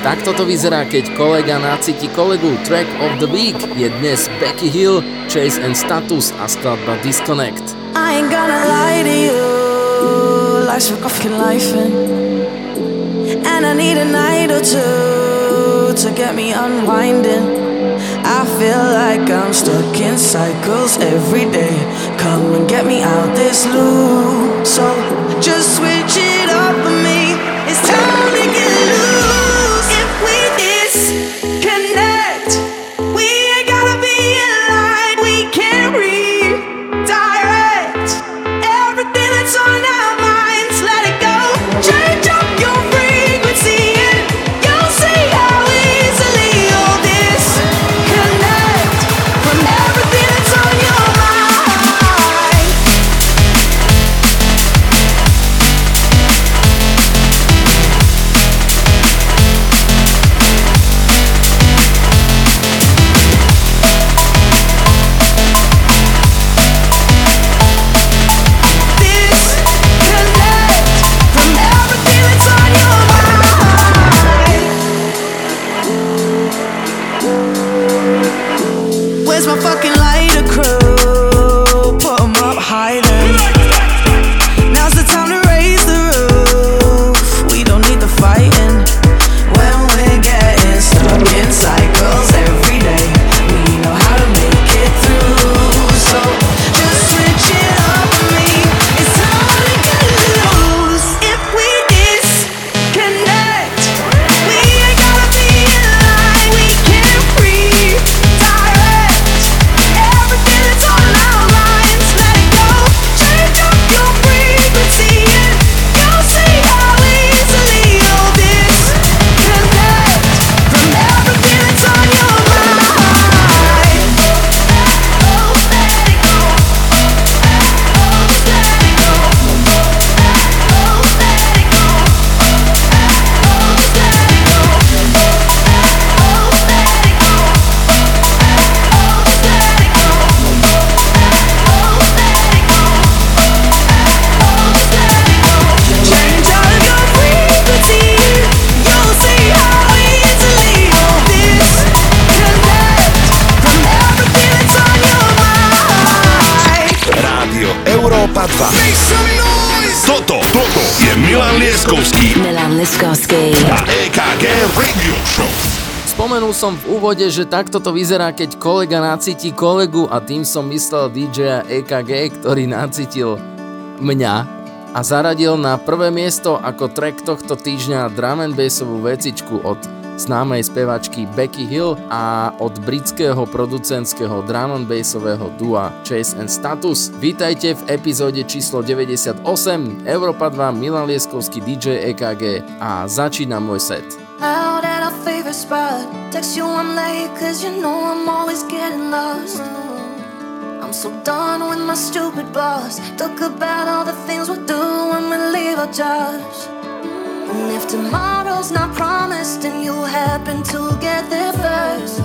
Takto to vyzerá, keď kolega nacíti kolegu. Track of the Week je dnes Becky Hill, Chase and Status a skladba Disconnect. I ain't gonna lie to you Life's fucking life in And I need a night or two To get me unwinding I feel like I'm stuck in cycles every day. Come and get me out this loop. So just switch it up for me. Spomenul som v úvode, že takto to vyzerá, keď kolega nacíti kolegu a tým som myslel DJ EKG, ktorý nacítil mňa a zaradil na prvé miesto ako track tohto týždňa drum and bassovú vecičku od známej spevačky Becky Hill a od britského producentského drum and bassového dua Chase and Status. Vítajte v epizóde číslo 98 Európa 2 Milan Lieskovský DJ EKG a začína môj set. Out spot. Text you I'm late, cause you know I'm always getting lost. I'm so done with my stupid boss. Talk about all the things we'll do when we leave our jobs. And if tomorrow's not promised and you happen to get there first,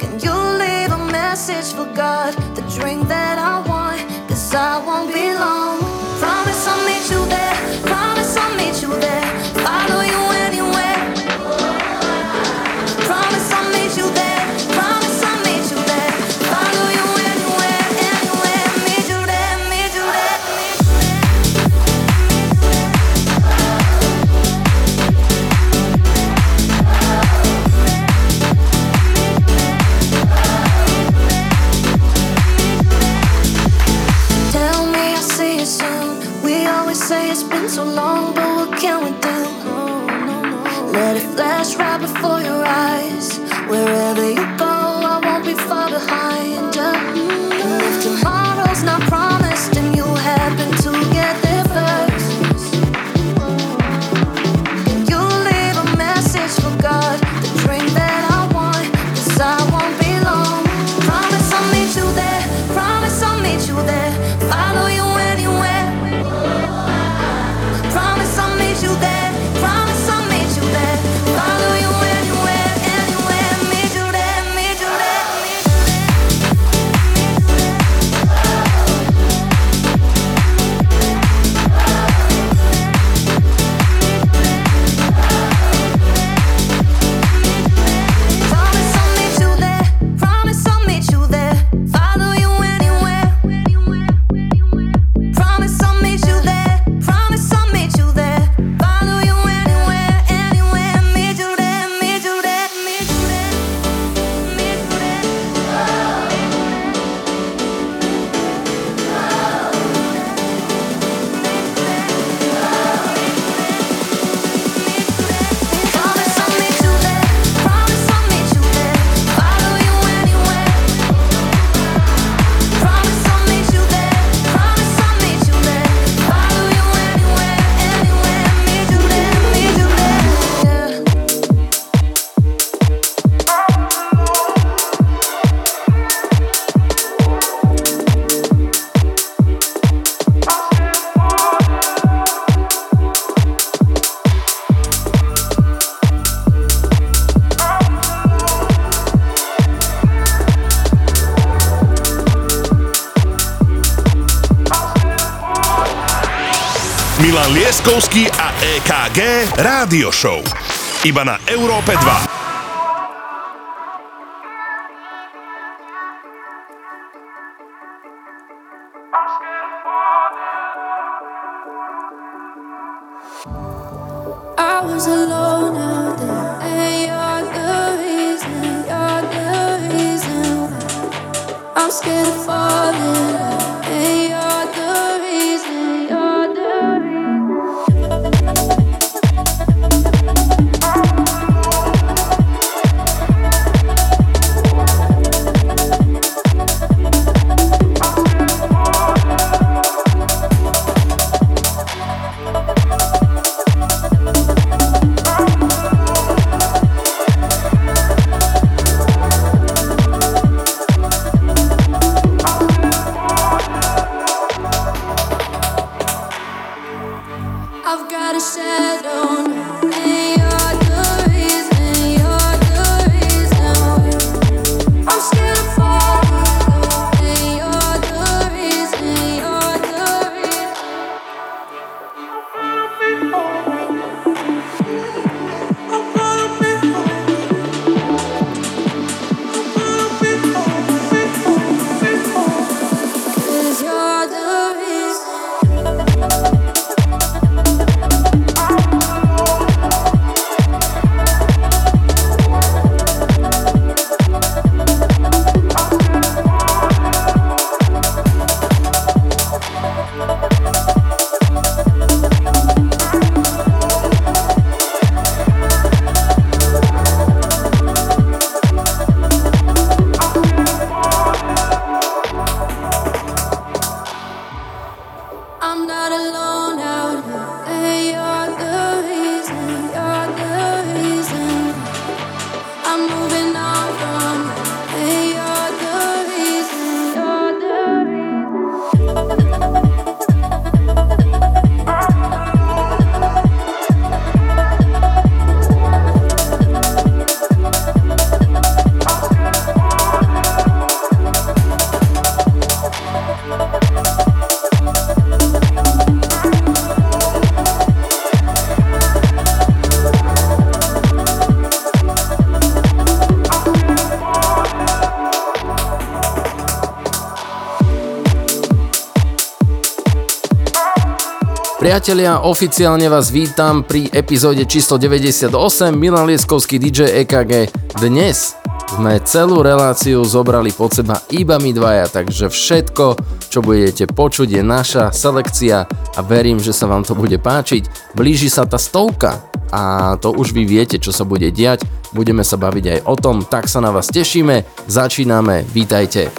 can you leave a message for God? The drink that I want, cause I won't be long. Eyes. Lieskovský a EKG Rádio Show. Iba na Európe 2. Priatelia, oficiálne vás vítam pri epizóde číslo 98 Milan Lieskovský DJ EKG. Dnes sme celú reláciu zobrali pod seba iba my dvaja, takže všetko, čo budete počuť je naša selekcia a verím, že sa vám to bude páčiť. Blíži sa tá stovka a to už vy viete, čo sa bude diať. Budeme sa baviť aj o tom, tak sa na vás tešíme. Začíname, vítajte.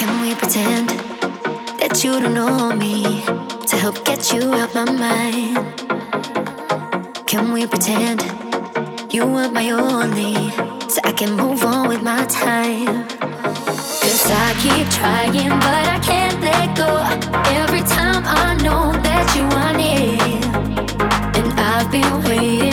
Can we pretend that you don't know me? To help get you out my mind. Can we pretend you were my only so I can move on with my time? Cause I keep trying, but I can't let go. Every time I know that you are near, and I've been waiting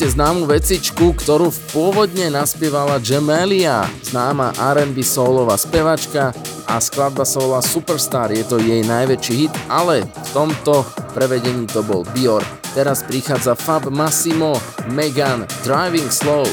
ste známu vecičku, ktorú pôvodne naspievala Jamelia, známa R&B soulová spevačka a skladba soula Superstar je to jej najväčší hit, ale v tomto prevedení to bol Bior. Teraz prichádza Fab Massimo, Megan, Driving Slow.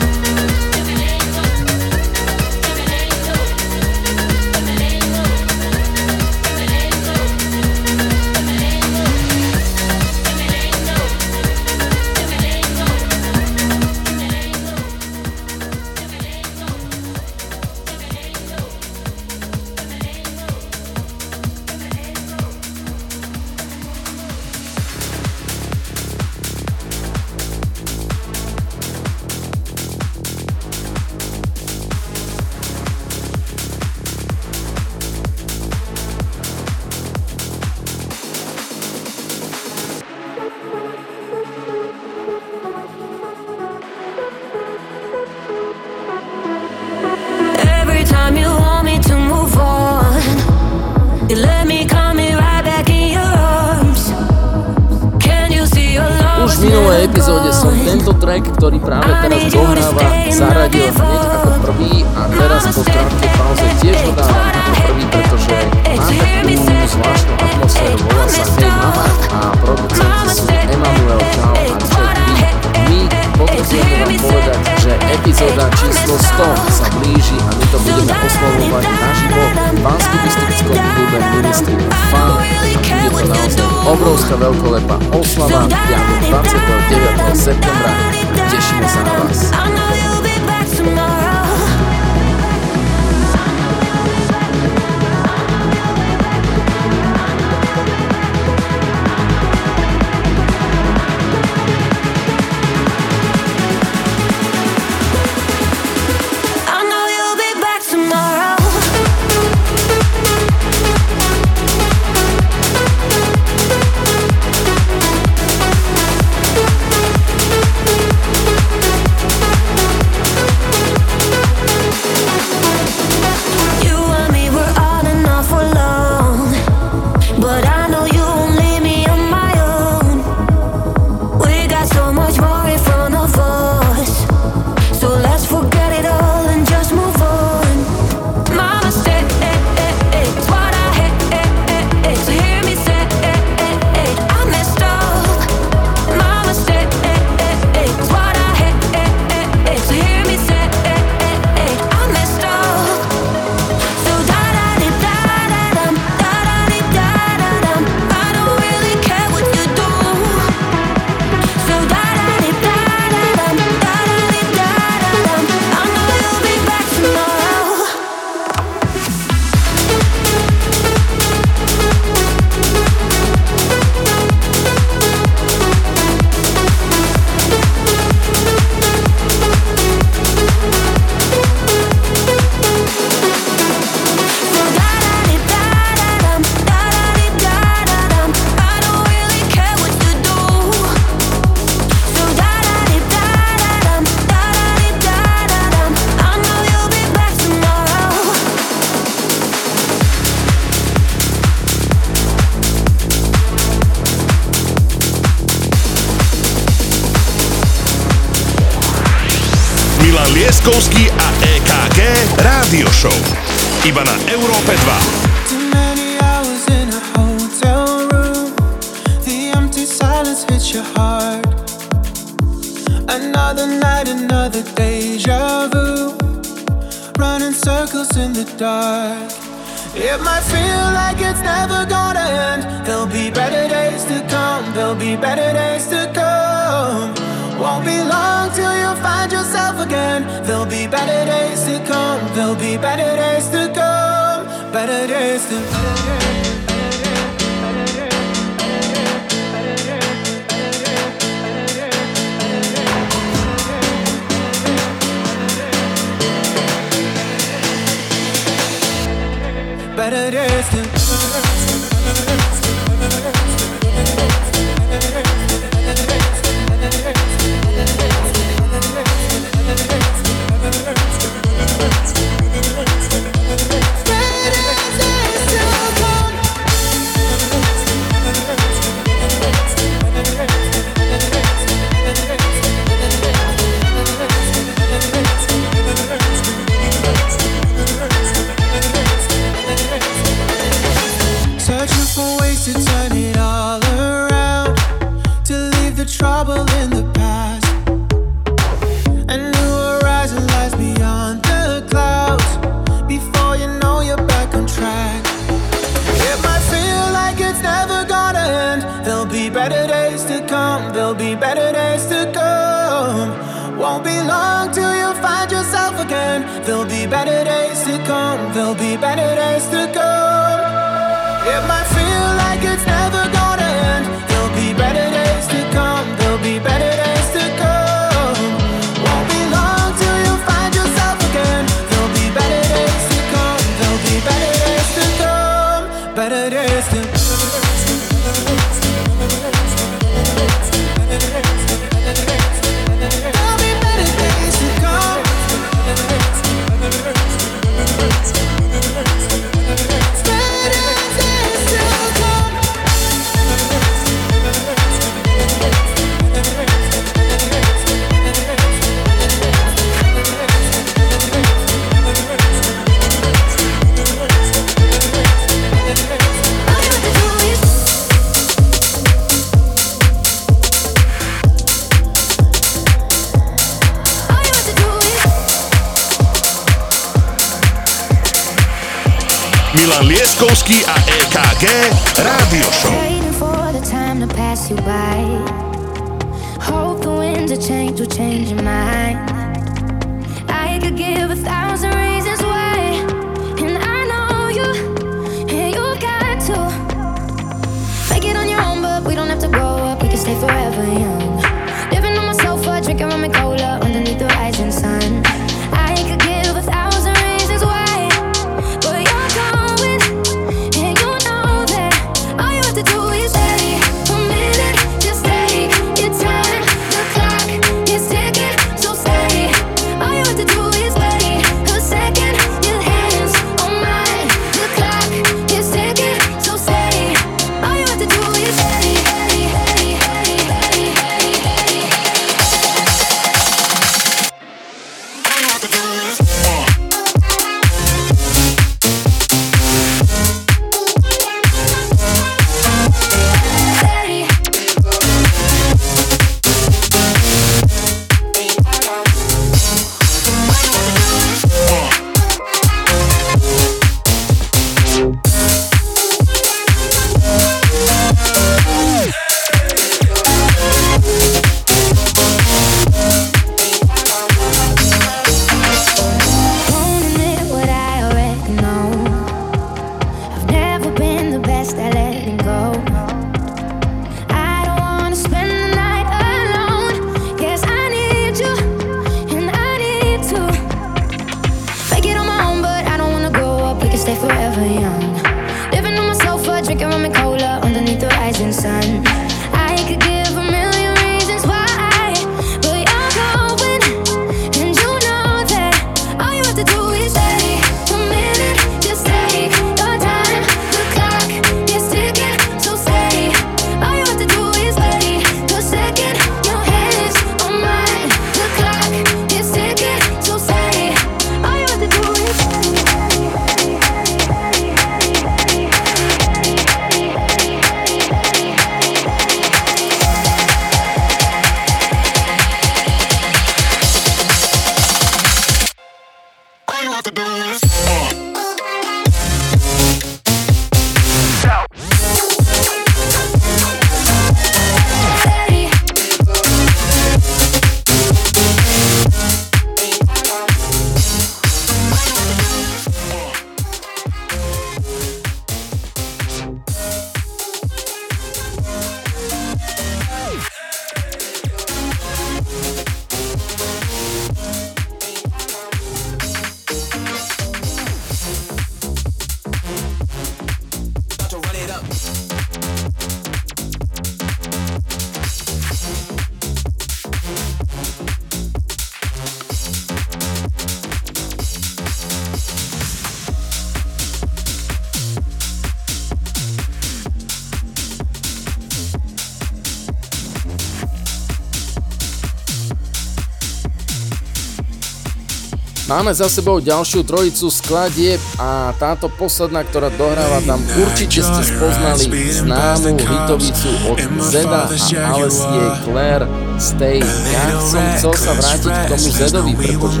Máme za sebou ďalšiu trojicu skladieb a táto posledná, ktorá dohráva tam určite ste spoznali známu hitovicu od Zeda a Alessie Claire Stay. Ja som chcel sa vrátiť k tomu Zedovi, pretože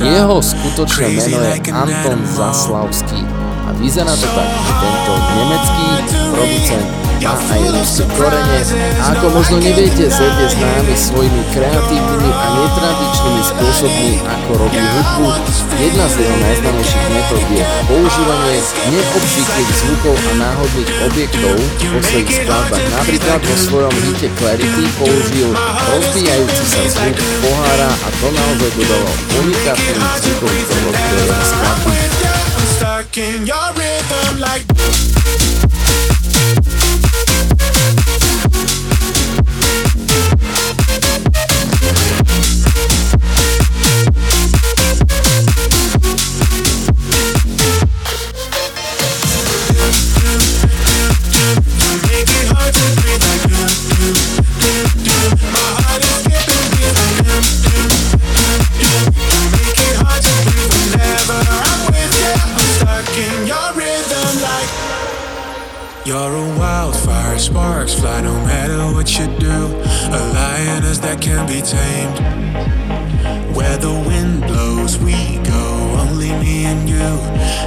jeho skutočné meno je Anton Zaslavský. A vyzerá to tak, že tento nemecký producent a aj rusy korenec. A ako možno neviete, Zed je známy svojimi kreatívnymi a netradičnými spôsobmi, ako robí hudbu. Jedna z jeho najznámejších metód je používanie neobvyklých zvukov a náhodných objektov vo svojich skladbách. Napríklad vo svojom hite Clarity použil rozbijajúci sa zvuk pohára a to naozaj dodalo unikátny zvukový prvok do jeho skladby. Stuck in your rhythm like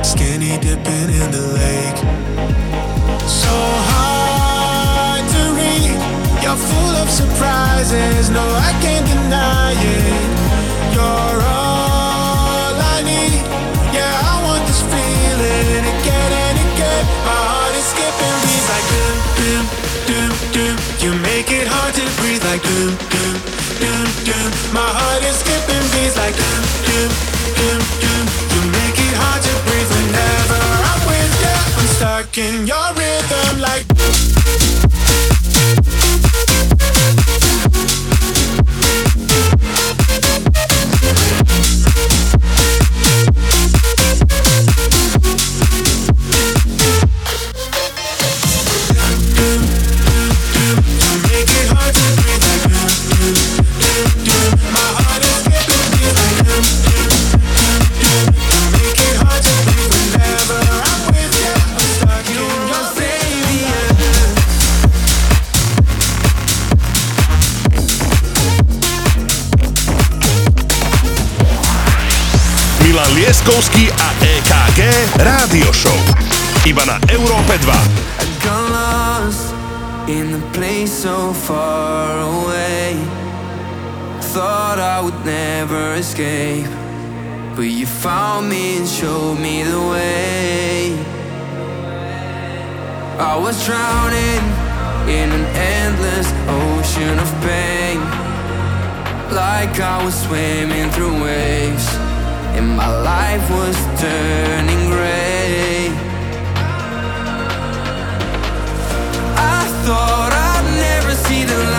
skinny dipping in the lake. So hard to read. You're full of surprises. No, I can't deny it. You're all I need. Yeah, I want this feeling again and again. My heart is skipping beats like doom, doom, doom, doom. You make it hard to breathe like doom, doom, doom, doom. My heart is skipping beats like doom, doom, in your escape, but you found me and showed me the way. I was drowning in an endless ocean of pain, like I was swimming through waves, and my life was turning gray. I thought I'd never see the light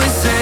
how to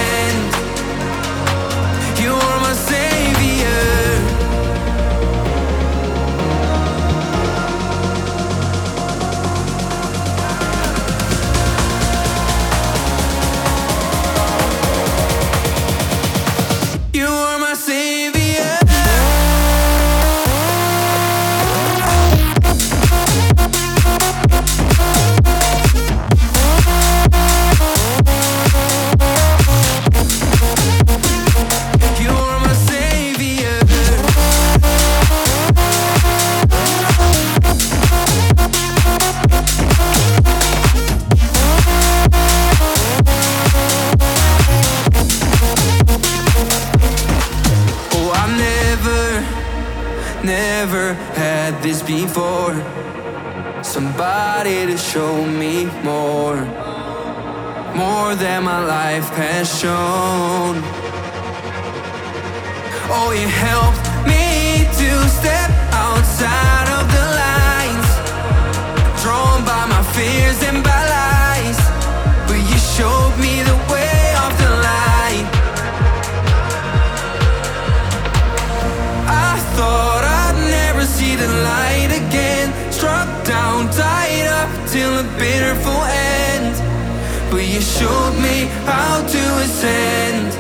Somebody to show me more, more than my life has shown. Oh, you helped me to step outside of the lines, drawn by my fears and by showed me how to ascend.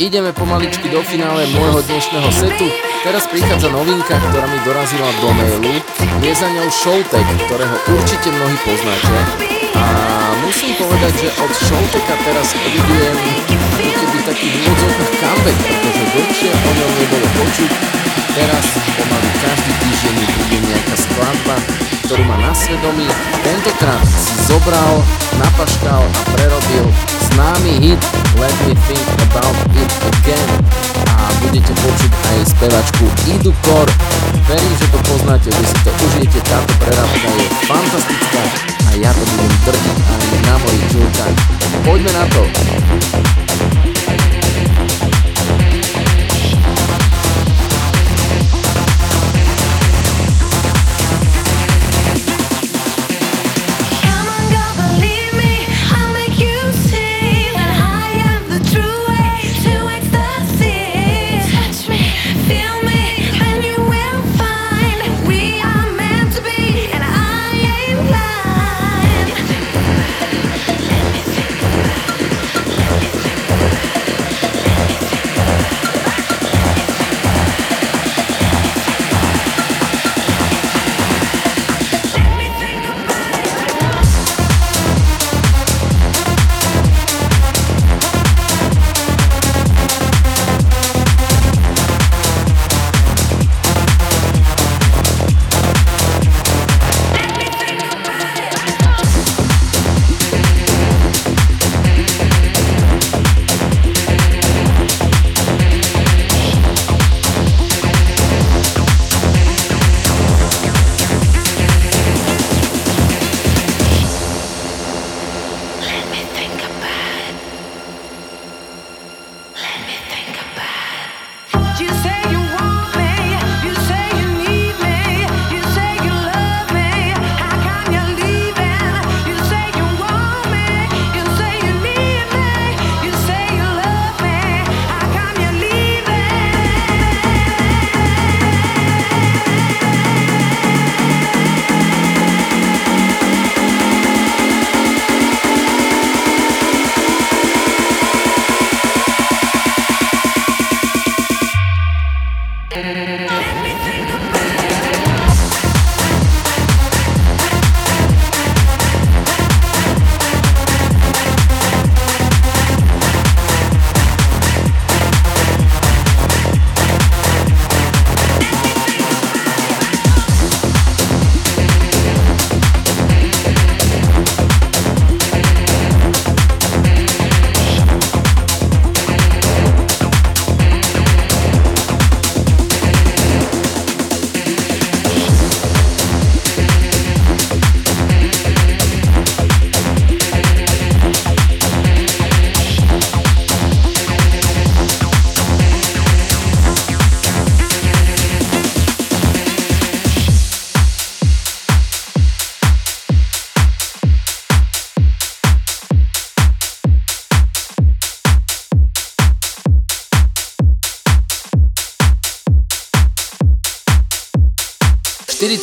Ideme pomaličky do finále môjho dnešného setu. Teraz prichádza novinka, ktorá mi dorazila do mailu. Je za ňou Showtek, ktorého určite mnohí poznáte. A musím povedať, že od Showteka teraz evidujem ako keby taký v úvodzovkách comeback, pretože dlhšie o ňom nebolo počuť. Teraz pomaly každý týždeň mi bude nejaká skladba, ktorú má na svedomí. Tentokrát si zobral, napaškal a prerobil známy hit Let Me Think About It Again a budete počuť aj spevačku Idu Kor. Verím, že to poznáte, že si to užijete, táto prerábka je fantastická a ja to budem drtiť aj na mojich žilkách. Poďme na to!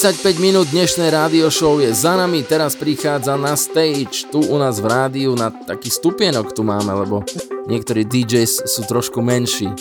...45 minút dnešnej rádio show je za nami, teraz prichádza na stage, tu u nás v rádiu, na taký stupienok tu máme, lebo niektorí DJs sú trošku menší.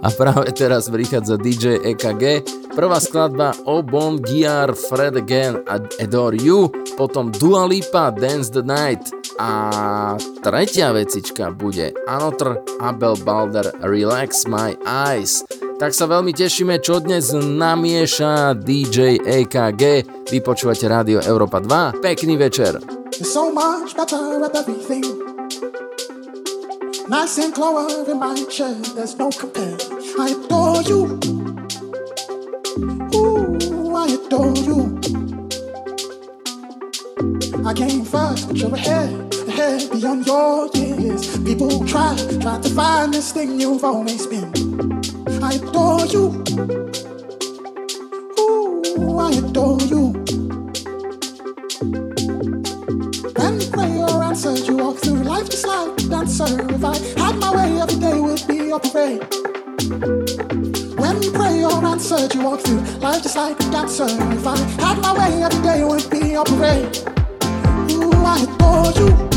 A práve teraz prichádza DJ EKG, prvá skladba O Bon Giar, Fred Again a Adore You, potom Dua Lipa, Dance the Night a tretia vecička bude Another Abel Balder, Relax My Eyes. Tak sa veľmi tešíme, čo dnes namieša DJ EKG. Vy počúvate Rádio Európa 2. Pekný večer. So much better at everything. Nice and clover in my chair, there's no compare. I adore you. Ooh, I adore you. I came first, but you're ahead, ahead beyond your years. People try, try to find this thing you've always been. I adore you. Ooh, I adore you. When prayer answered, you walk through life just like a dancer. If I had my way, every day would be a parade. When prayer answered, you walk through life just like a dancer. If I had my way, every day would be a parade. Ooh, I adore you.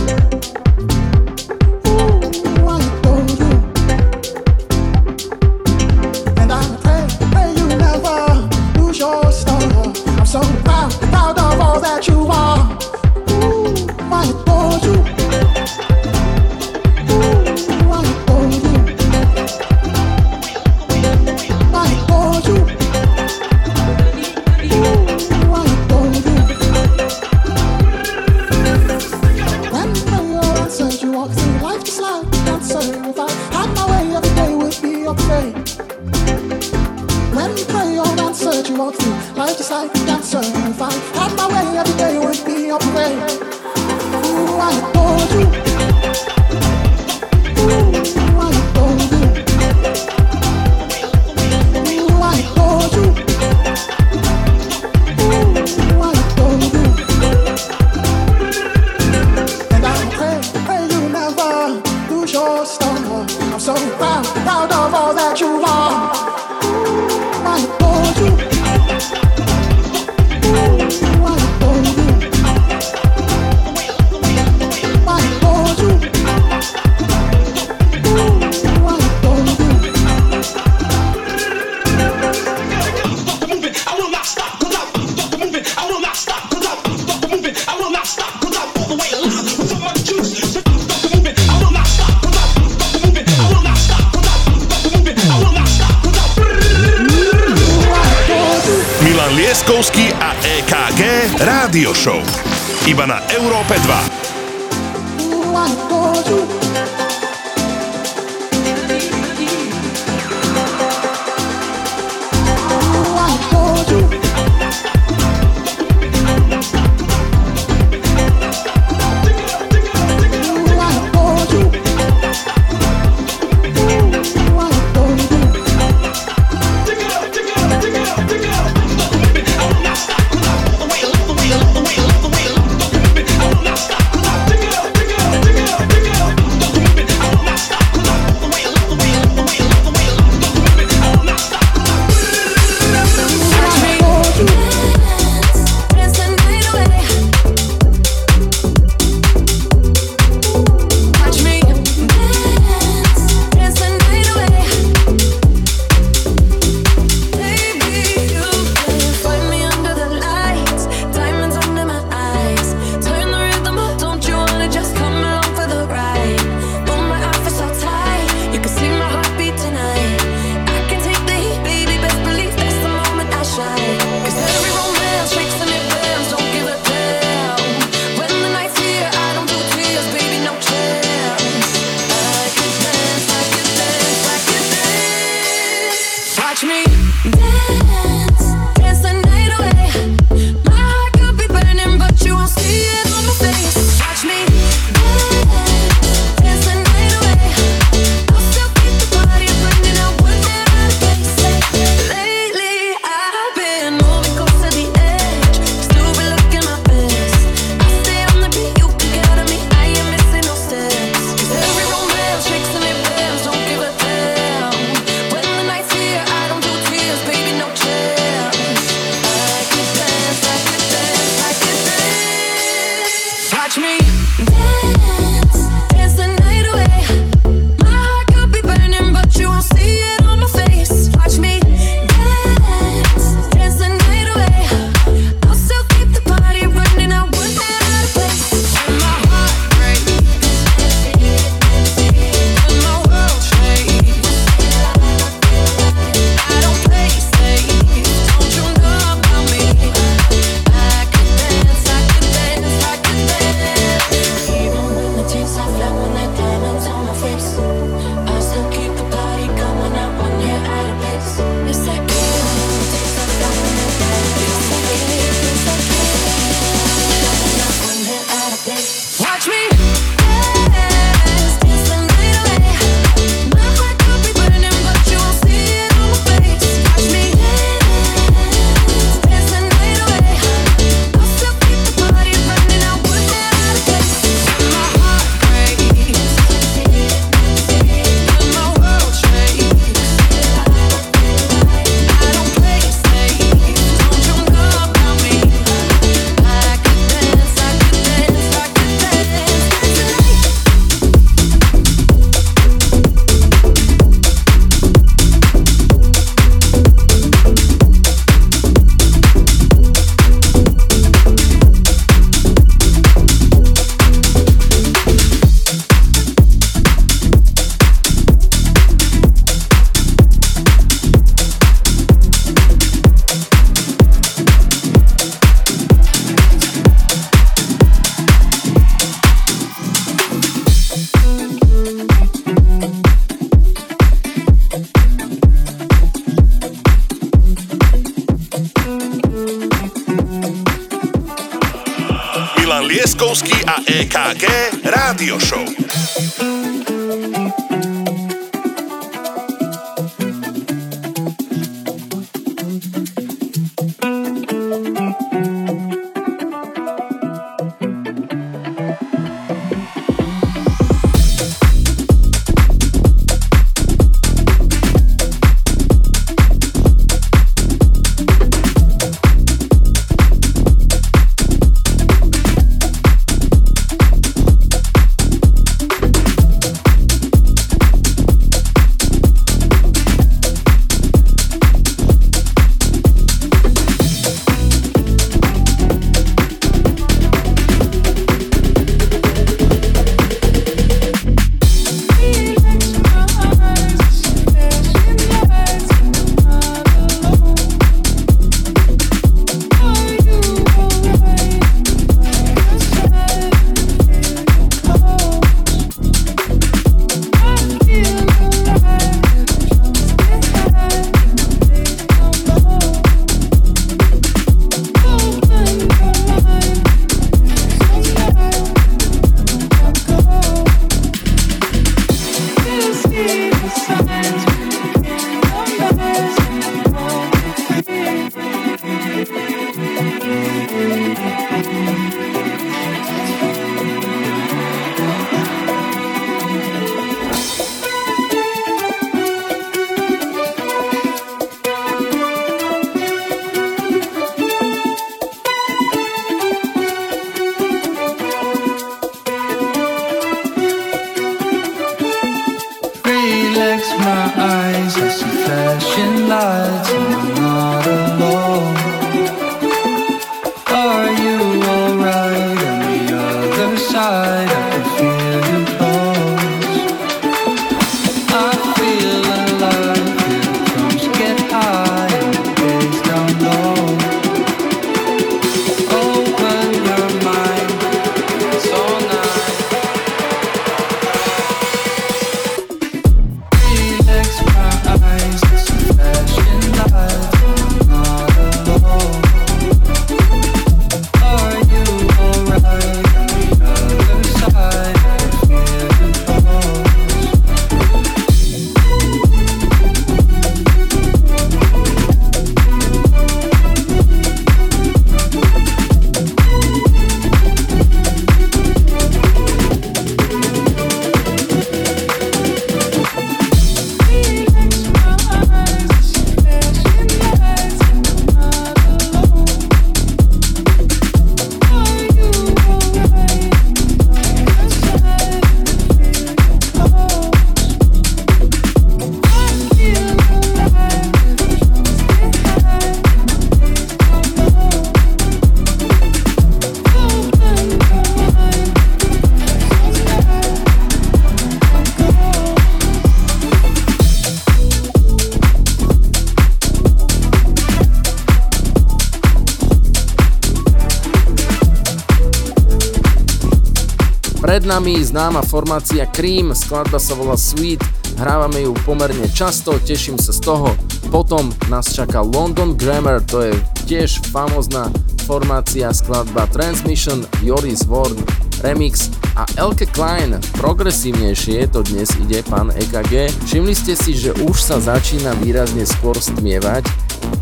Nami známa formácia Cream, skladba sa volá Sweet, hrávame ju pomerne často, teším sa z toho. Potom nás čaká London Grammar, to je tiež famozná formácia skladba Transmission, Joris Ward remix a Elke Klein, progresívnejšie to dnes ide pán EKG. Všimli ste si, že už sa začína výrazne skôr stmievať?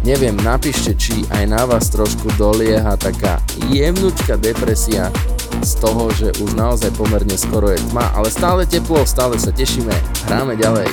Neviem, napíšte, či aj na vás trošku dolieha taká jemnúčka depresia z toho, že už naozaj pomerne skoro je tma, ale stále teplo, stále sa tešíme, hráme ďalej.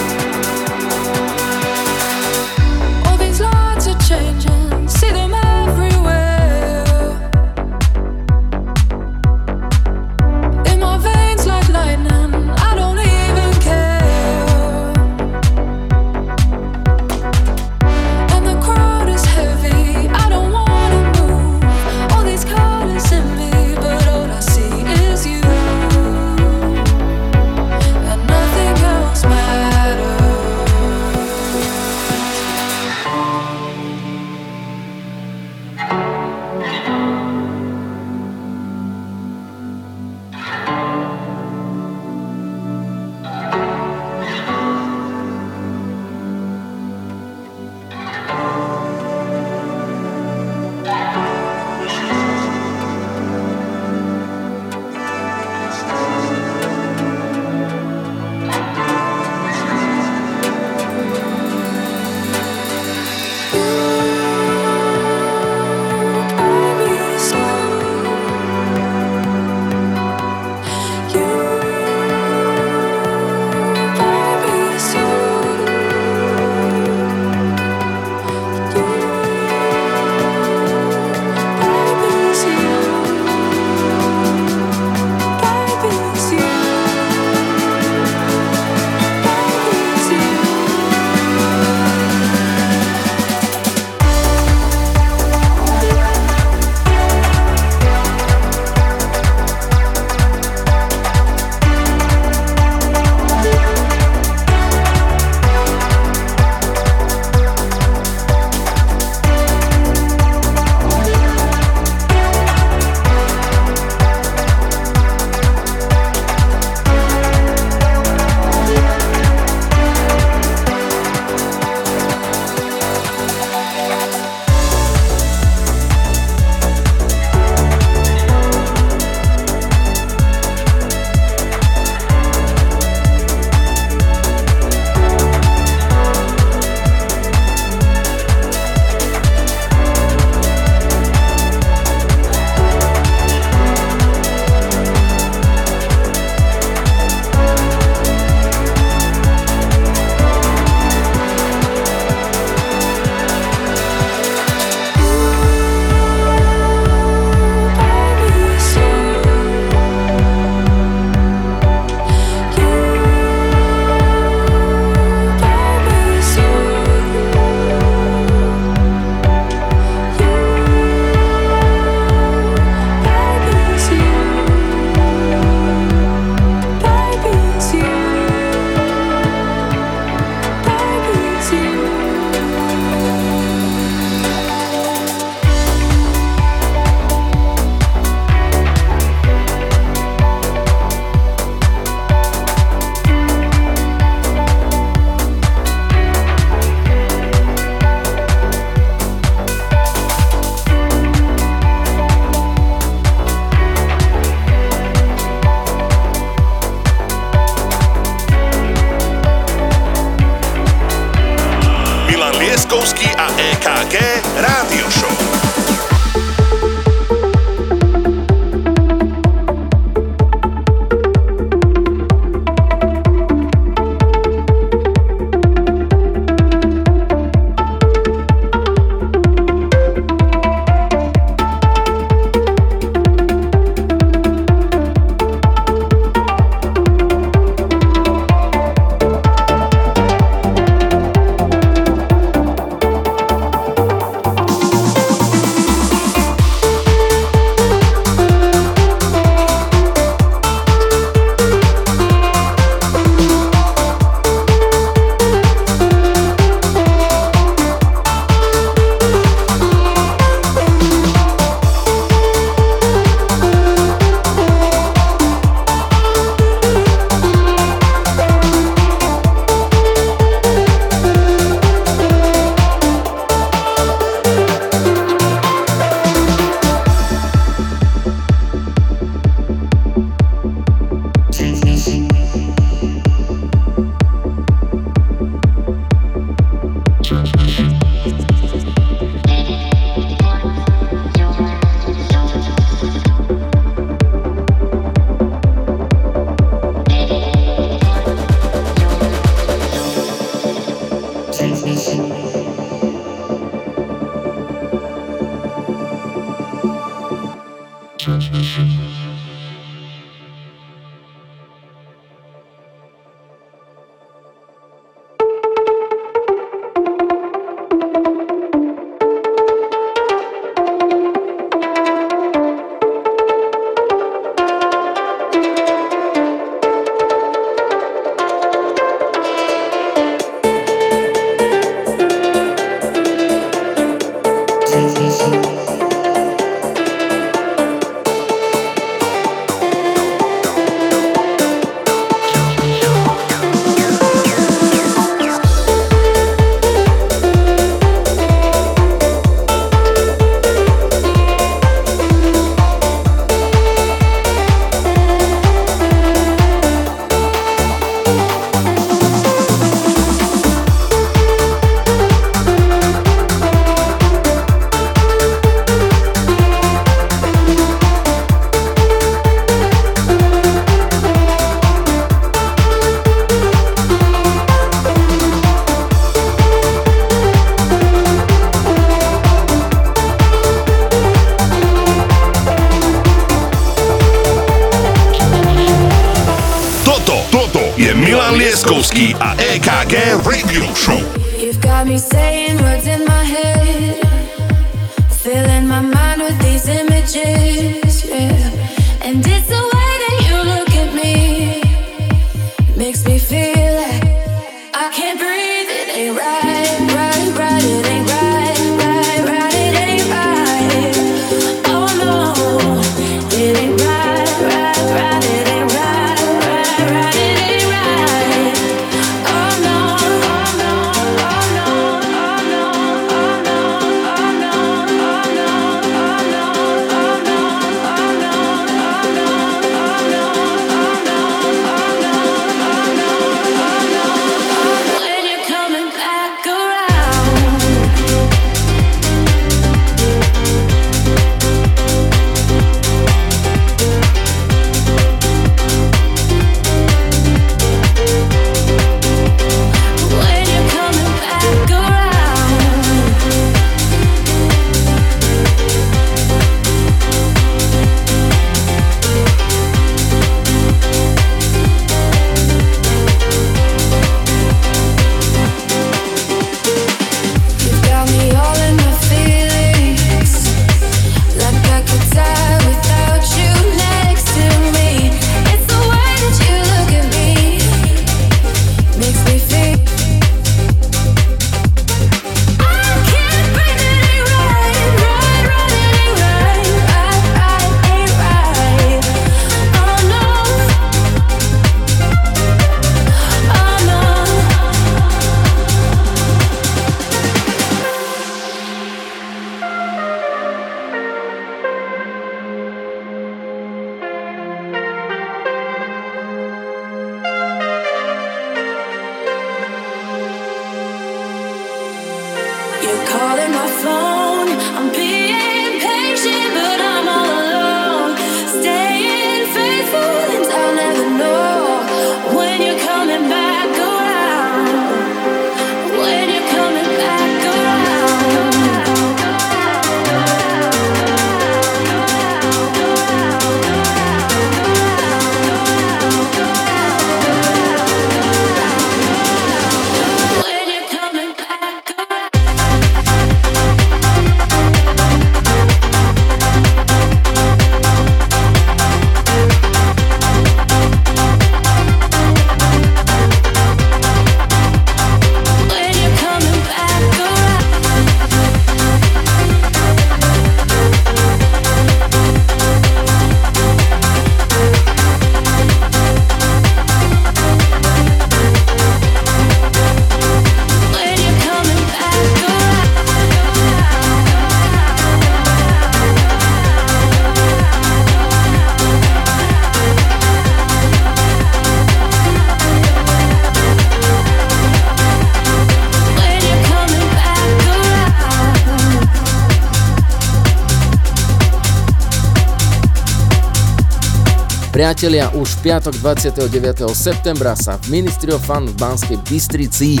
Priatelia, už v piatok 29. septembra sa v Ministry of Fun v Banskej Bystrici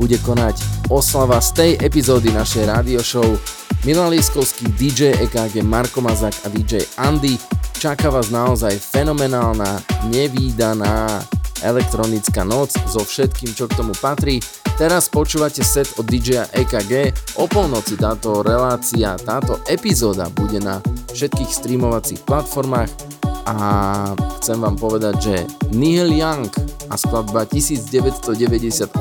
bude konať oslava z tej epizódy našej radio show. Milan Lieskovský, DJ EKG Marko Mazak a DJ Andy. Čaká vás naozaj fenomenálna, nevýdaná elektronická noc so všetkým, čo k tomu patrí. Teraz počúvate set od DJ EKG. O polnoci táto relácia, táto epizóda bude na všetkých streamovacích platformách a chcem vám povedať, že Neil Young a skladba 1998,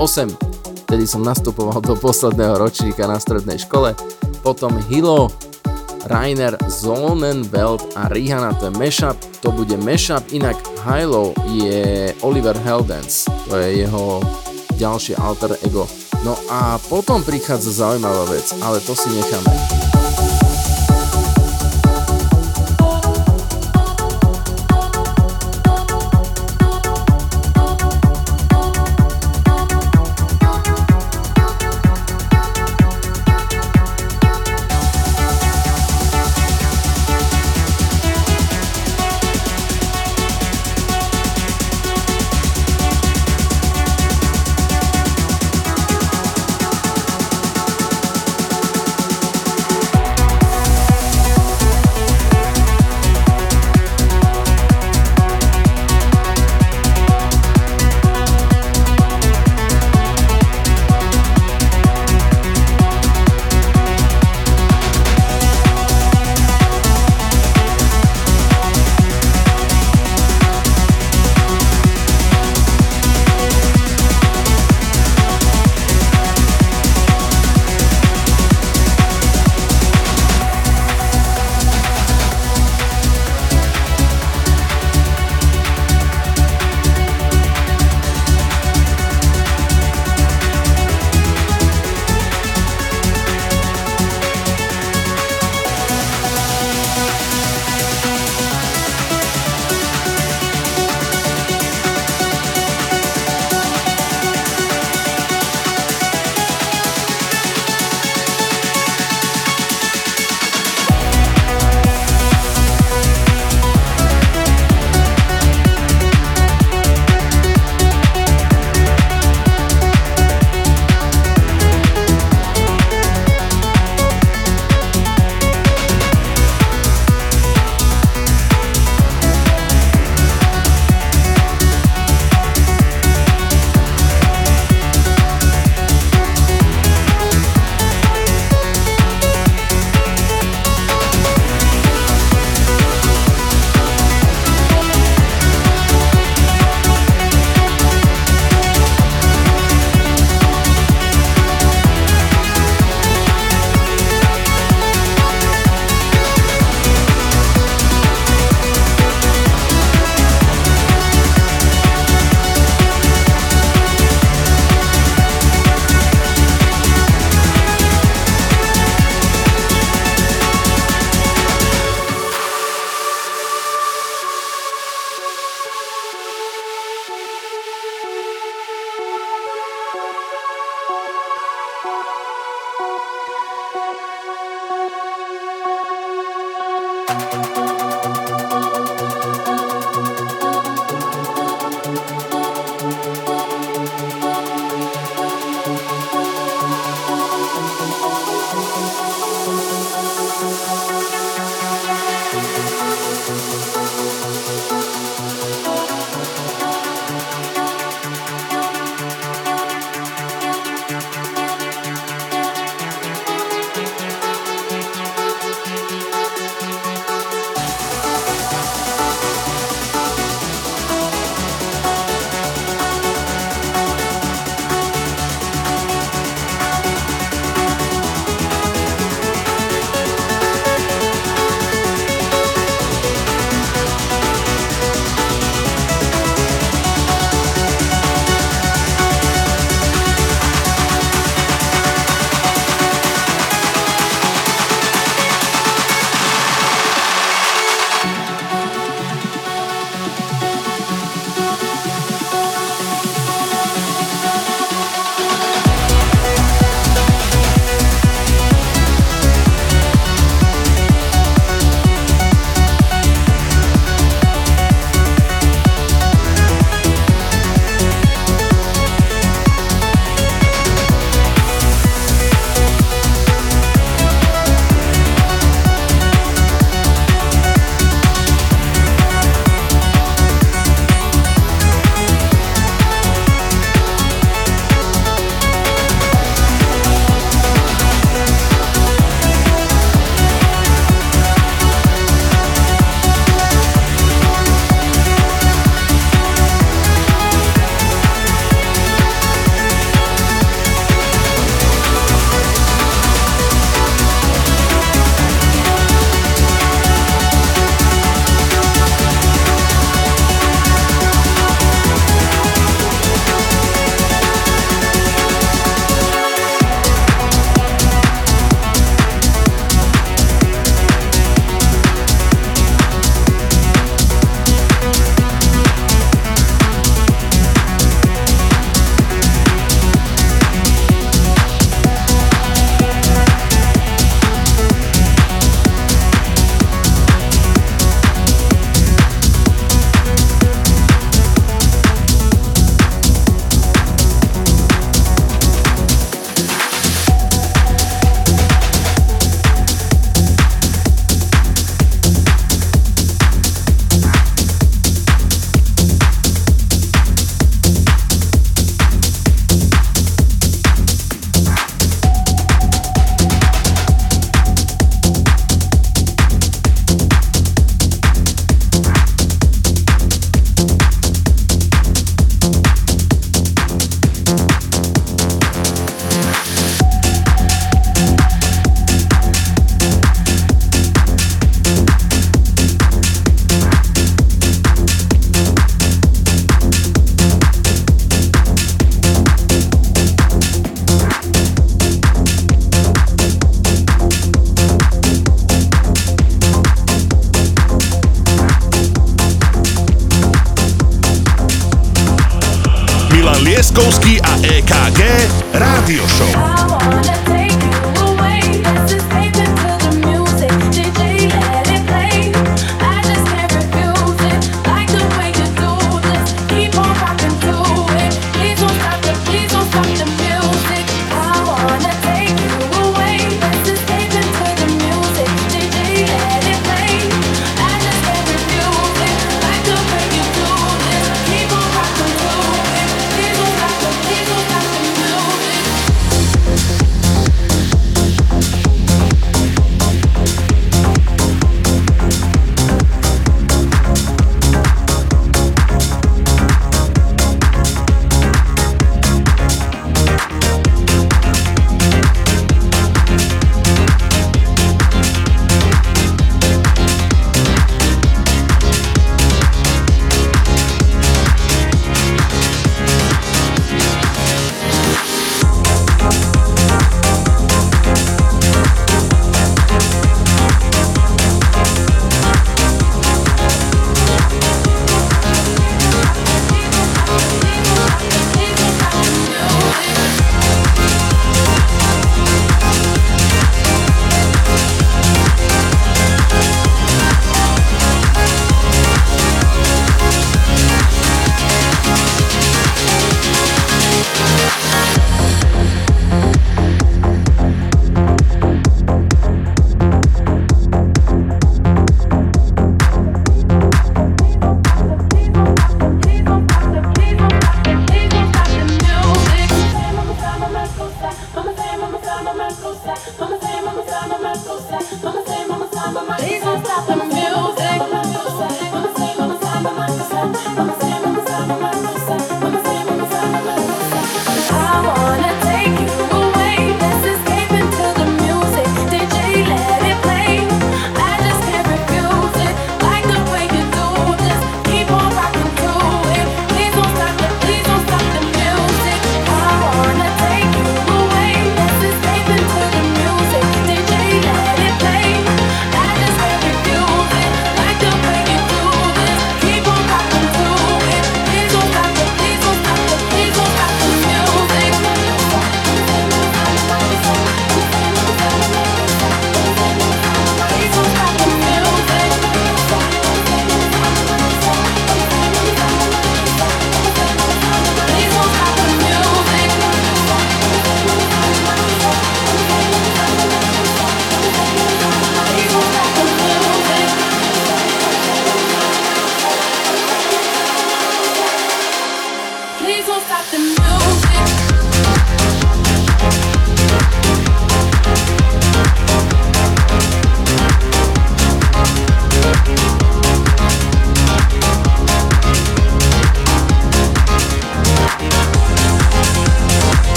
tedy som nastupoval do posledného ročníka na strednej škole, potom Hilo, Rainer Sonnenfeld a Rihanna, to je mashup, to bude mashup, inak Hilo je Oliver Heldens, to je jeho ďalšie alter ego. No a potom prichádza zaujímavá vec, ale to si necháme.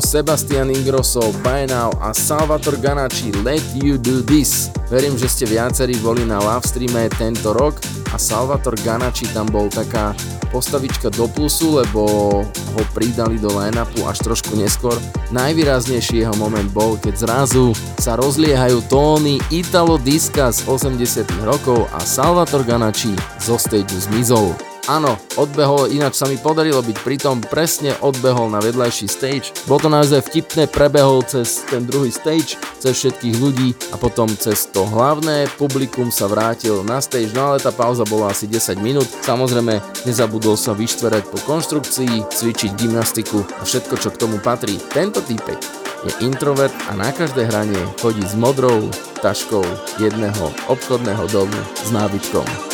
Sebastian Ingrosso, Now a Salvatore Ganacci Let You Do This. Verím, že ste viacerí boli na live streame tento rok a Salvatore Ganacci tam bol taká postavička do plusu, lebo ho pridali do line-upu až trošku neskôr. Najvýraznejší jeho moment bol, keď zrazu sa rozliehajú tóny Italo Diska z 80 rokov a Salvatore Ganacci zo stage zmizol. Áno, odbehol, ináč sa mi podarilo byť pritom presne odbehol na vedľajší stage. Bolo to naozaj vtipné, prebehol cez ten druhý stage, cez všetkých ľudí a potom cez to hlavné publikum sa vrátil na stage, no ale tá pauza bola asi 10 minút. Samozrejme, nezabudol sa vyštverať po konštrukcii, cvičiť gymnastiku a všetko, čo k tomu patrí. Tento týpek je introvert a na každé hranie chodí s modrou taškou jedného obchodného domu s nábytkom.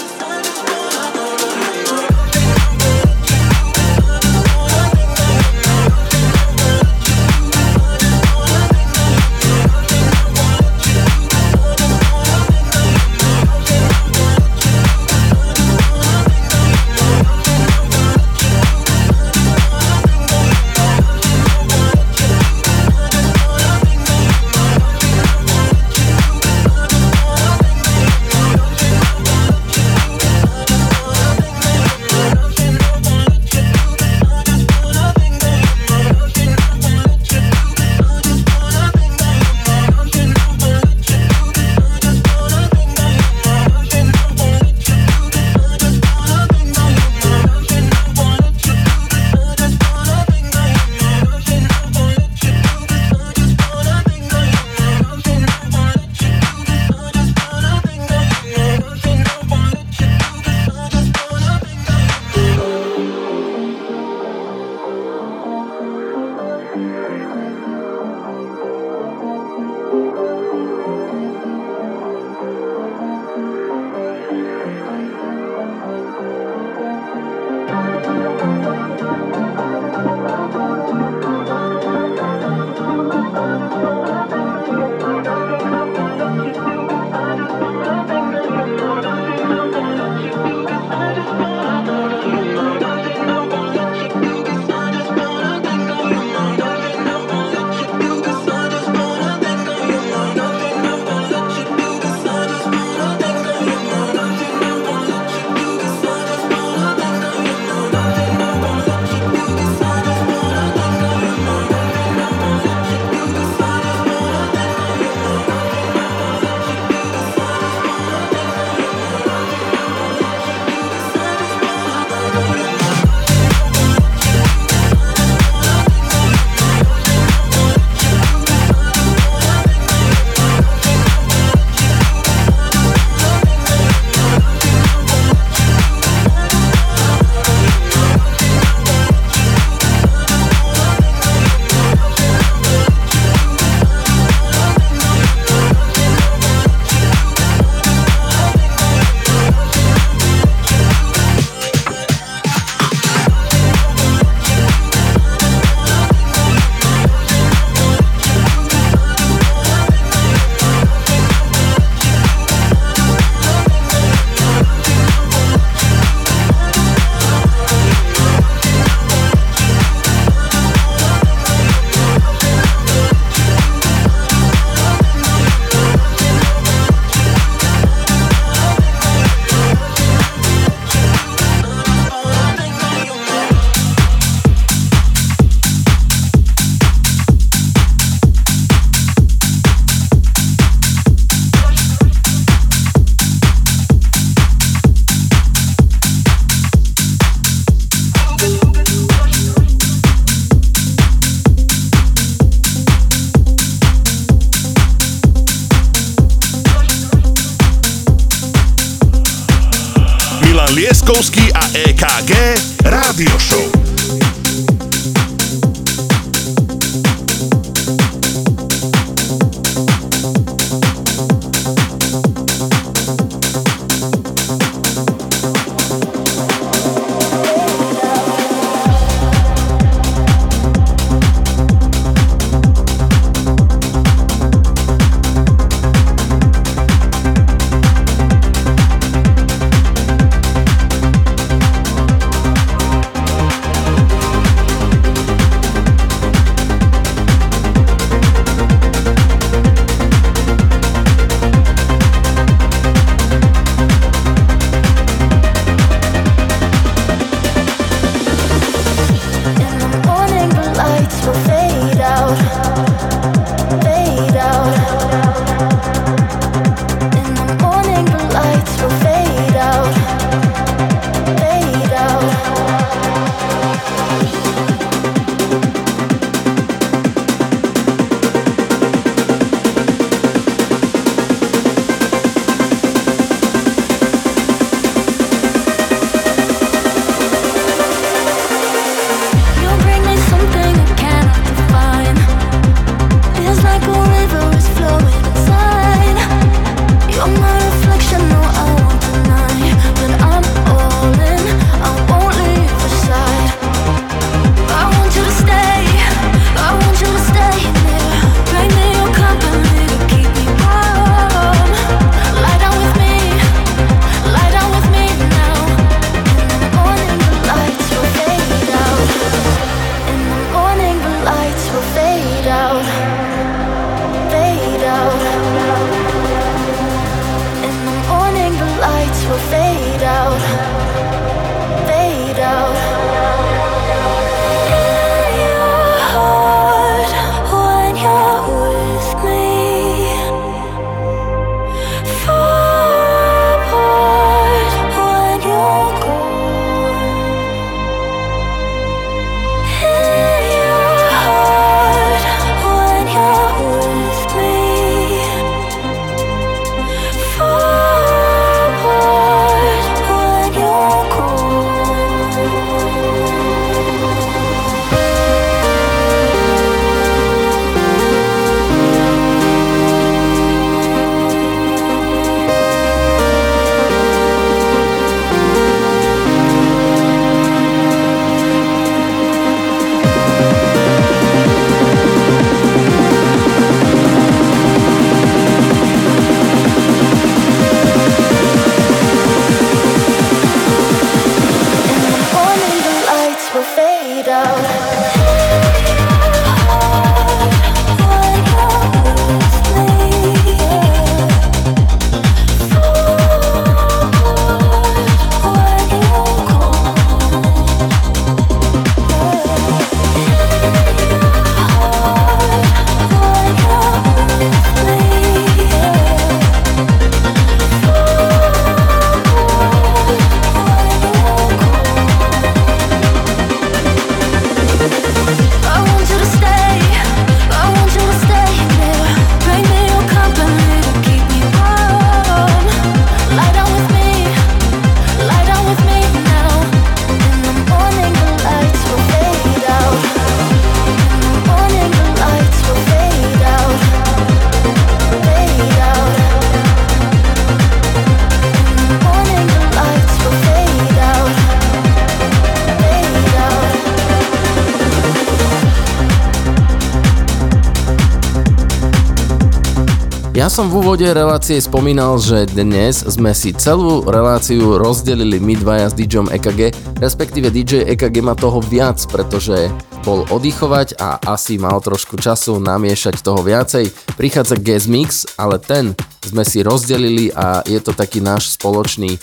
Úvode relácie spomínal, že dnes sme si celú reláciu rozdelili my dvaja s DJom EKG, respektíve DJ EKG má toho viac, pretože bol oddychovať a asi mal trošku času namiešať toho viacej. Prichádza Guest Mix, ale ten sme si rozdelili a je to taký náš spoločný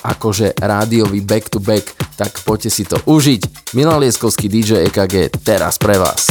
akože rádiový back to back, tak poďte si to užiť. Milan Lieskovský DJ EKG teraz pre vás.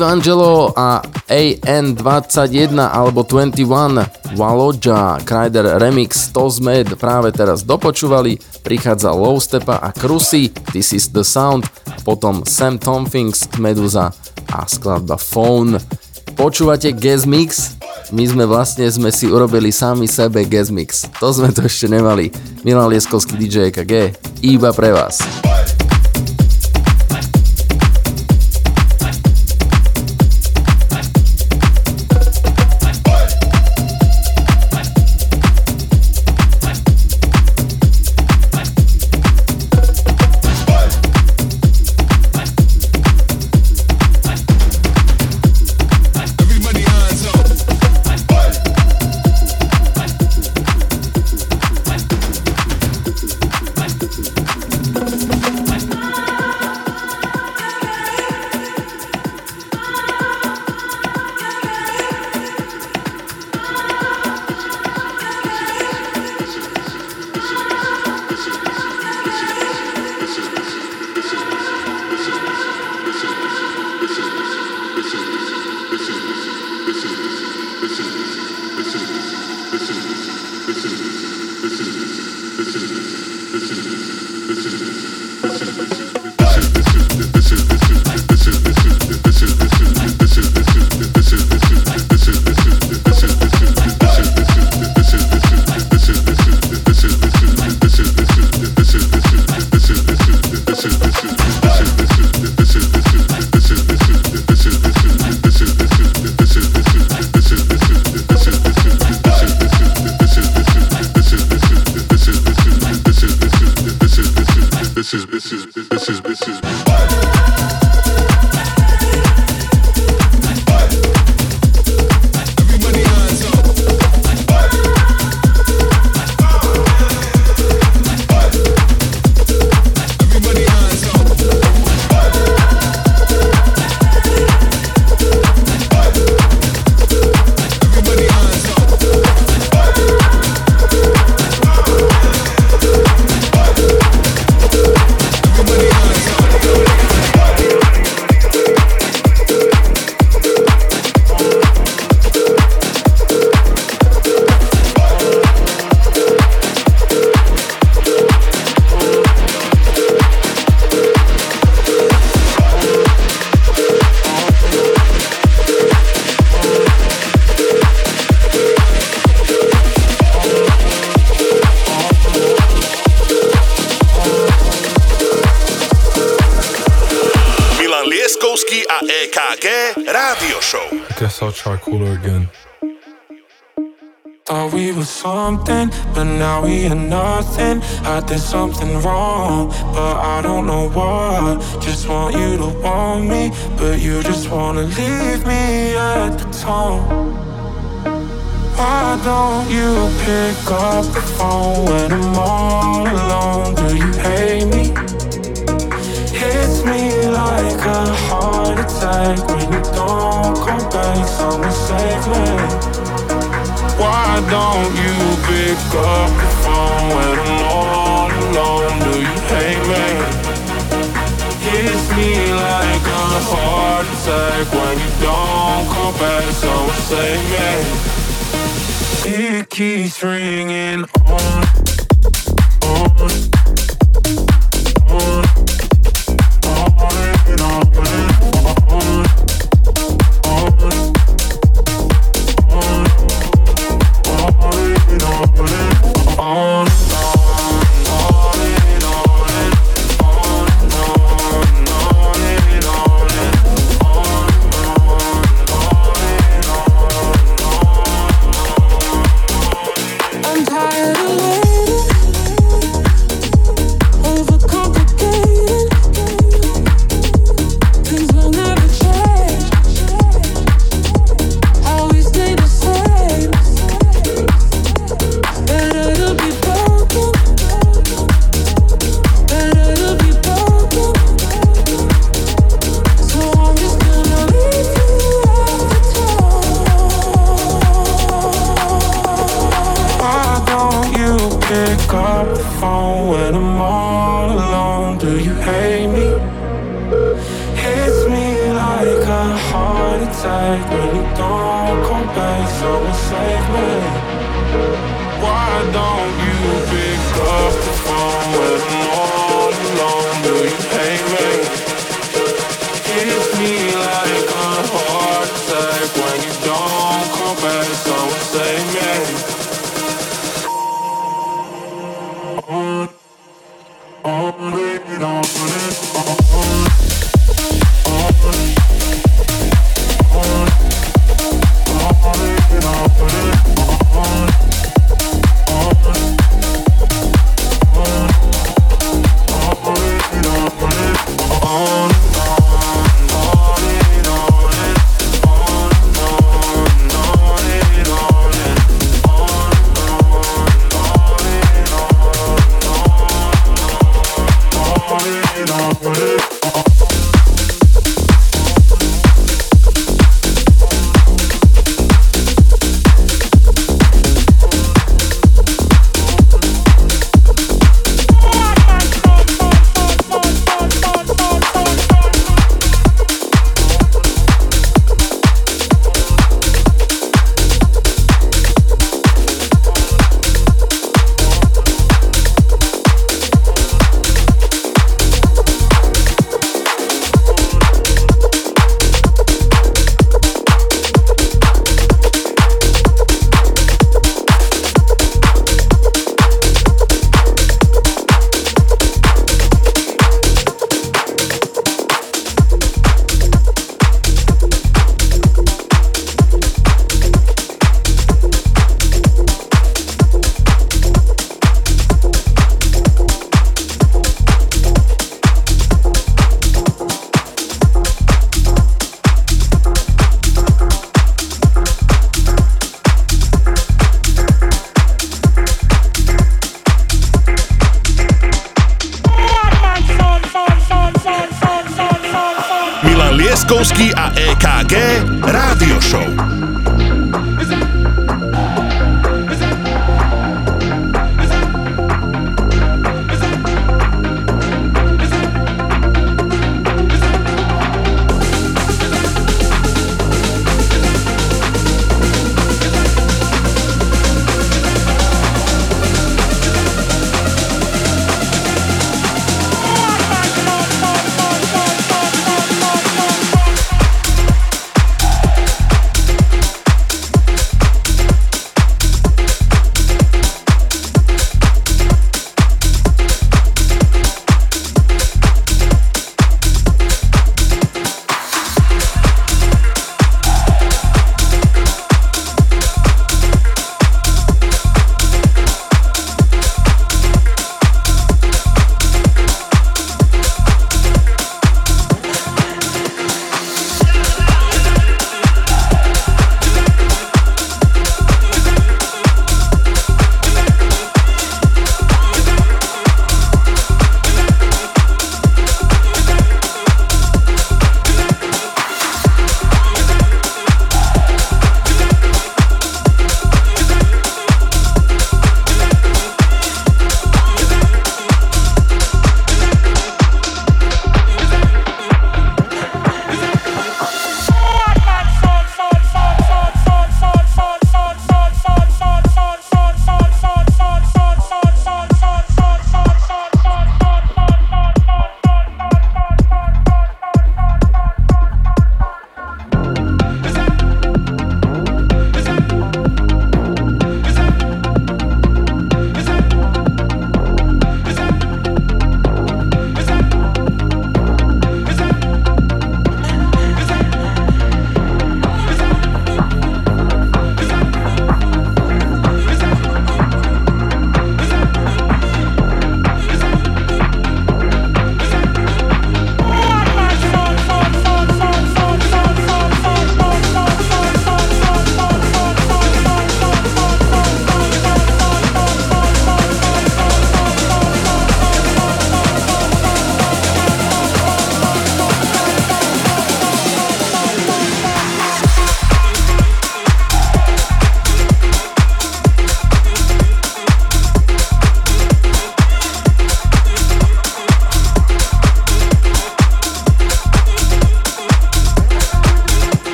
Steve Angelo a AN21 alebo 21 Walodja Kryder Remix to sme práve teraz dopočúvali. Prichádza Low Stepa a Krusy This is the Sound potom Sam Tomfings Meduza a skladba Phone. Počúvate Guest Mix? My sme vlastne sme si urobili sami sebe Guest Mix. To sme to ešte nemali. Milan Lieskovský DJ EKG iba pre vás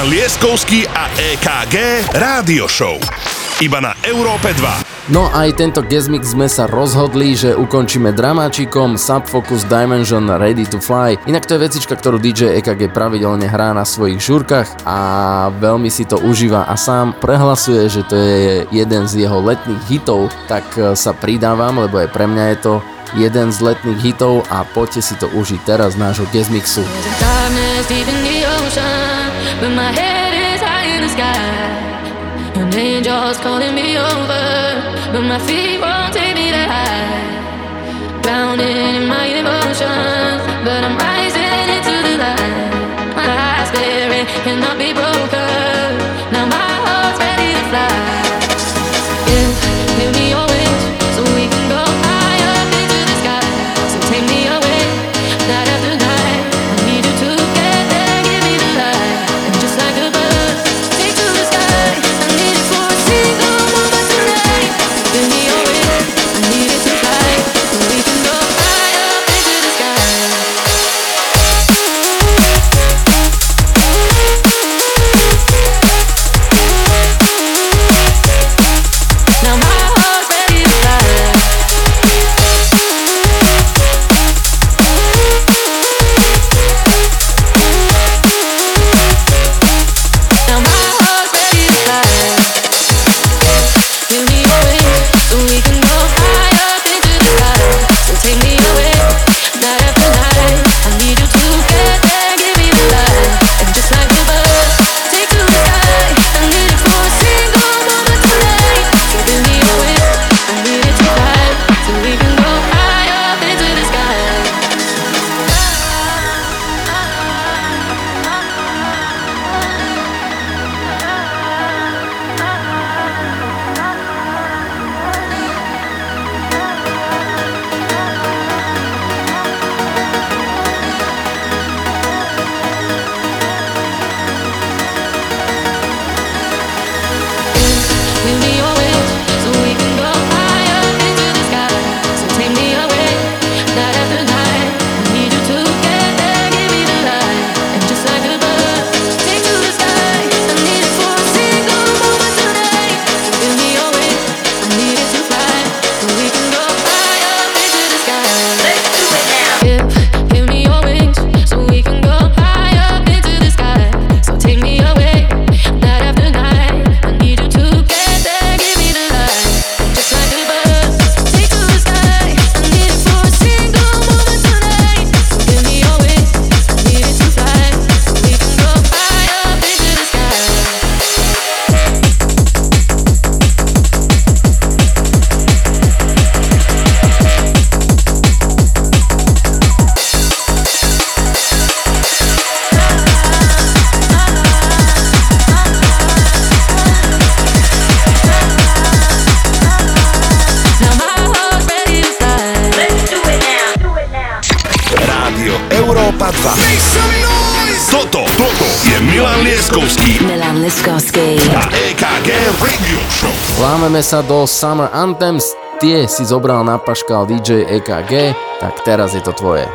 Milan Lieskovský a EKG Rádio Show. Iba na Európe 2. No aj tento Gezmix sme sa rozhodli, že ukončíme dramáčikom Subfocus Dimension Ready to Fly. Inak to je vecička, ktorú DJ EKG pravidelne hrá na svojich žurkách a veľmi si to užíva a sám prehlasuje, že to je jeden z jeho letných hitov, tak e, sa pridávam, lebo aj pre mňa je to jeden z letných hitov a poďte si to užiť teraz nášho Gezmixu. Darkness But my head is high in the sky. An angel's calling me over. But my feet won't take me that high. Drowning in my emotions. But I'm rising into the light. My spirit cannot be broken. Now my heart's ready to fly. We'll be Dostávame sa do Summer Anthems, tie si zobral na paškal DJ EKG, tak teraz je to tvoje.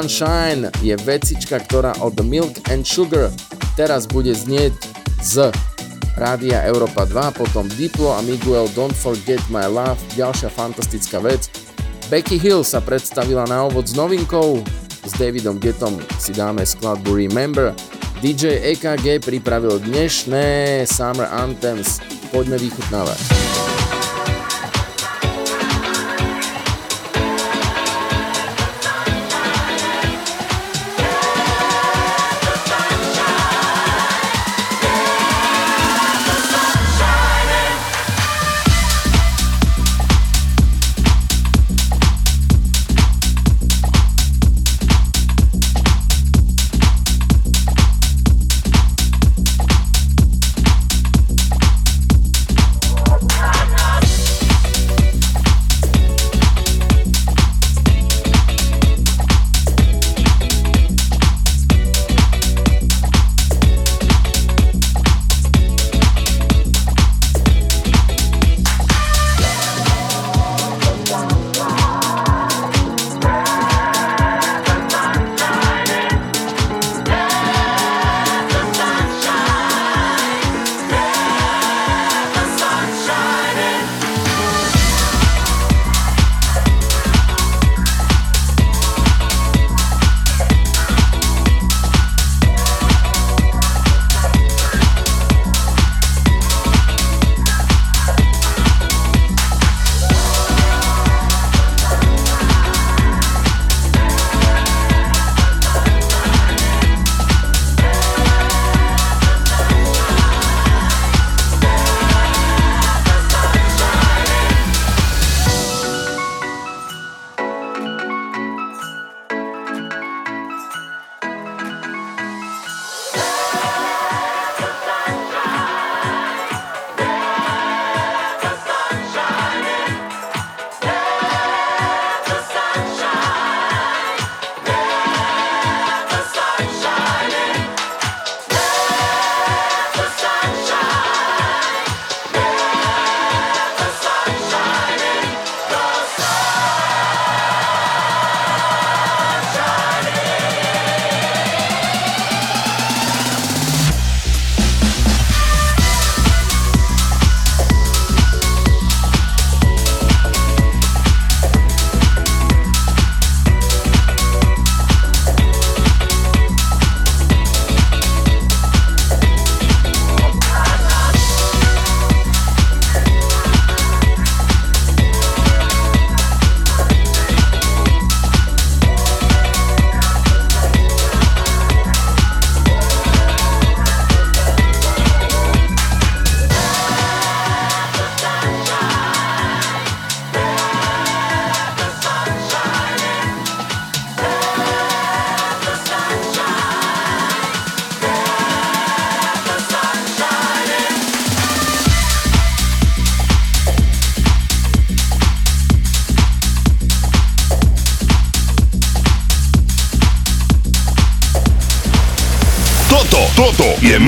Sunshine je vecička, ktorá od Milk and Sugar teraz bude znieť z Rádia Európa 2, potom Diplo a Miguel Don't Forget My Love, ďalšia fantastická vec. Becky Hill sa predstavila na ovod s novinkou, s Davidom Getom si dáme skladbu Remember, DJ EKG pripravil dnešné Summer Anthems, poďme vychutnávať.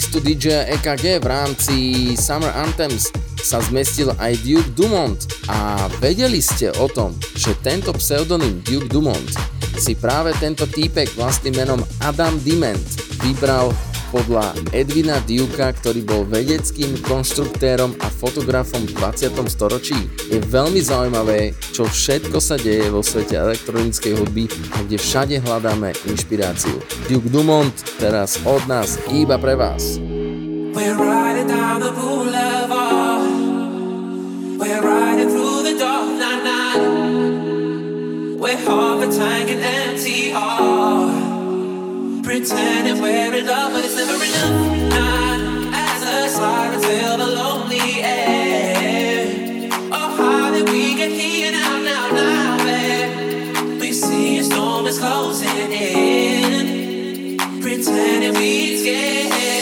Playlistu DJ EKG v rámci Summer Anthems sa zmestil aj Duke Dumont a vedeli ste o tom, že tento pseudonym Duke Dumont si práve tento týpek vlastným menom Adam Diment vybral podľa Edwina Dukea, ktorý bol vedeckým konštruktérom a fotografom v 20. storočí. Je veľmi zaujímavé, čo všetko sa deje vo svete elektronickej hudby a kde všade hľadáme inšpiráciu. Duke Dumont teraz od nás iba pre vás. We're riding down the boulevard. We're riding through the dark night night. We're half a tank and empty heart. Pretending we're in love, but it's never enough. Night as the sirens fill the lonely air. Oh, how did we get here now, now, now, babe? We see a storm is closing in. Pretending we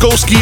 Lieskovský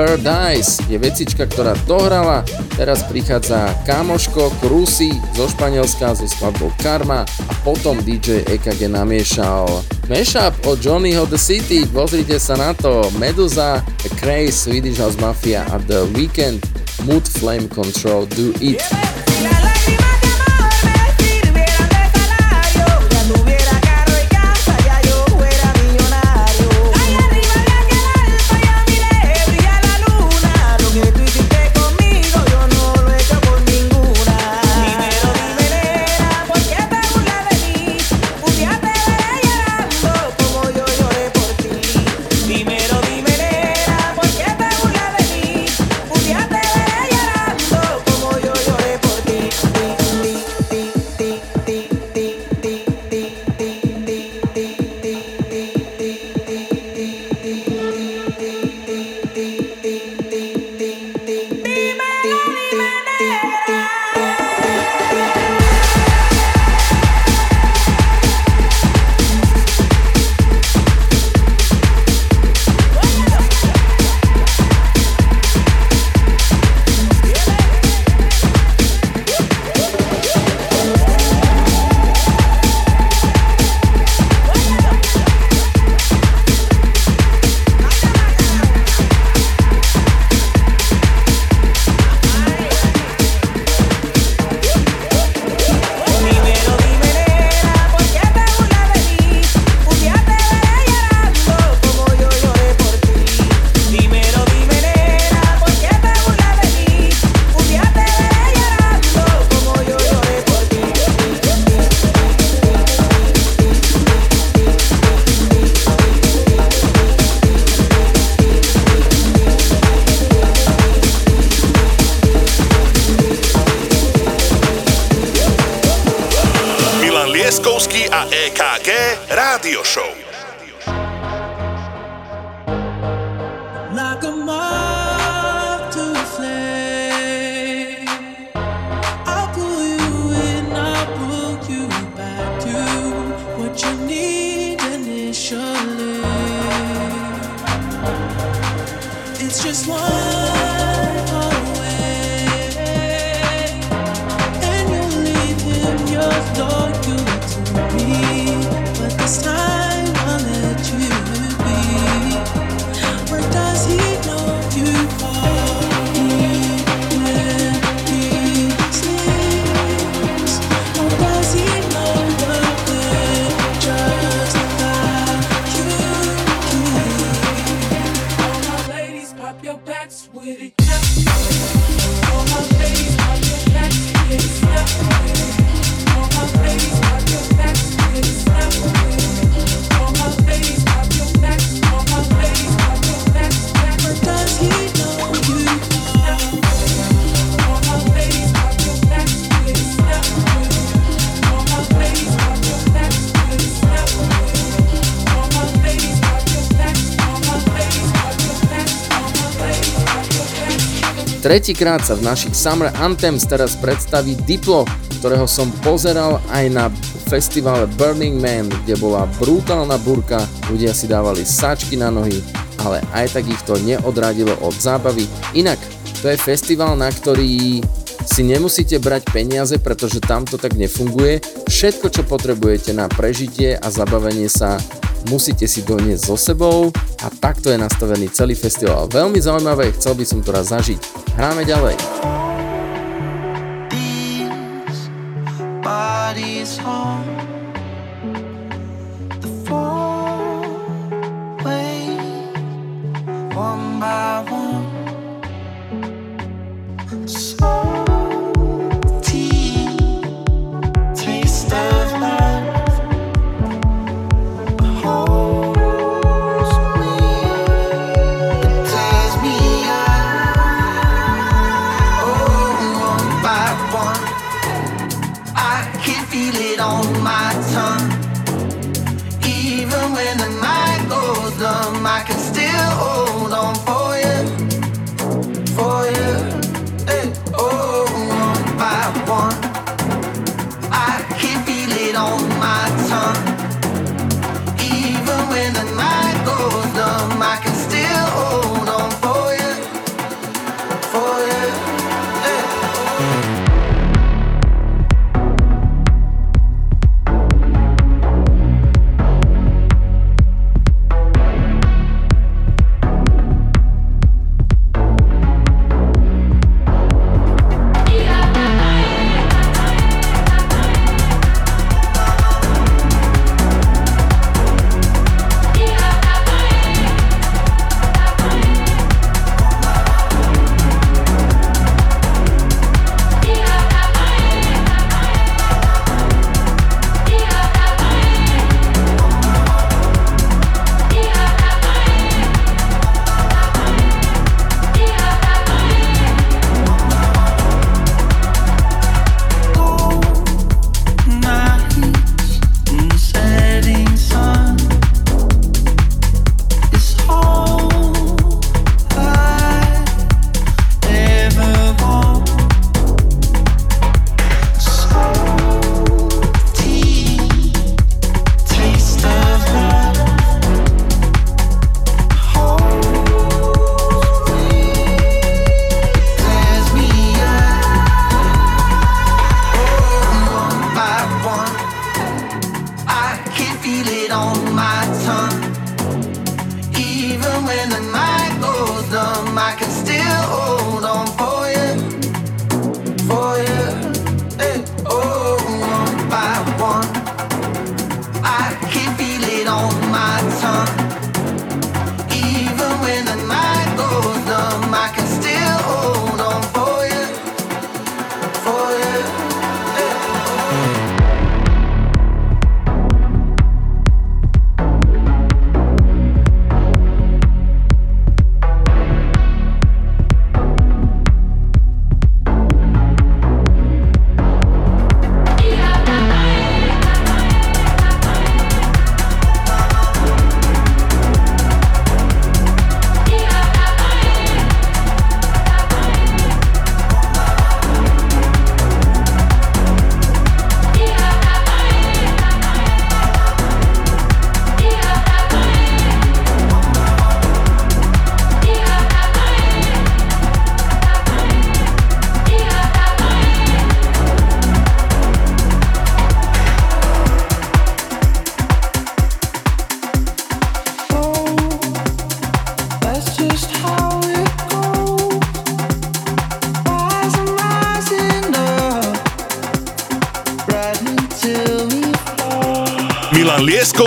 Paradise. Je vecička, ktorá dohrala, teraz prichádza Kamoško, Krusy zo Španielska so skladbou Karma a potom DJ EKG namiešal. Mashup od Johnnyho The City, pozrite sa na to, Medusa, The Craze, Swedish House Mafia a The Weekend, Mood Flame Control, Do It. Tretíkrát sa v našich Summer Anthems teraz predstaví Diplo, ktorého som pozeral aj na festivale Burning Man, kde bola brutálna burka, ľudia si dávali sačky na nohy, ale aj tak ich to neodradilo od zábavy. Inak, to je festival, na ktorý si nemusíte brať peniaze, pretože tam to tak nefunguje. Všetko, čo potrebujete na prežitie a zabavenie sa, musíte si doniesť so sebou a takto je nastavený celý festival. Veľmi zaujímavé, chcel by som to raz zažiť. Hráme ďalej.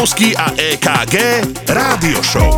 Lieskovský a EKG Rádio Show.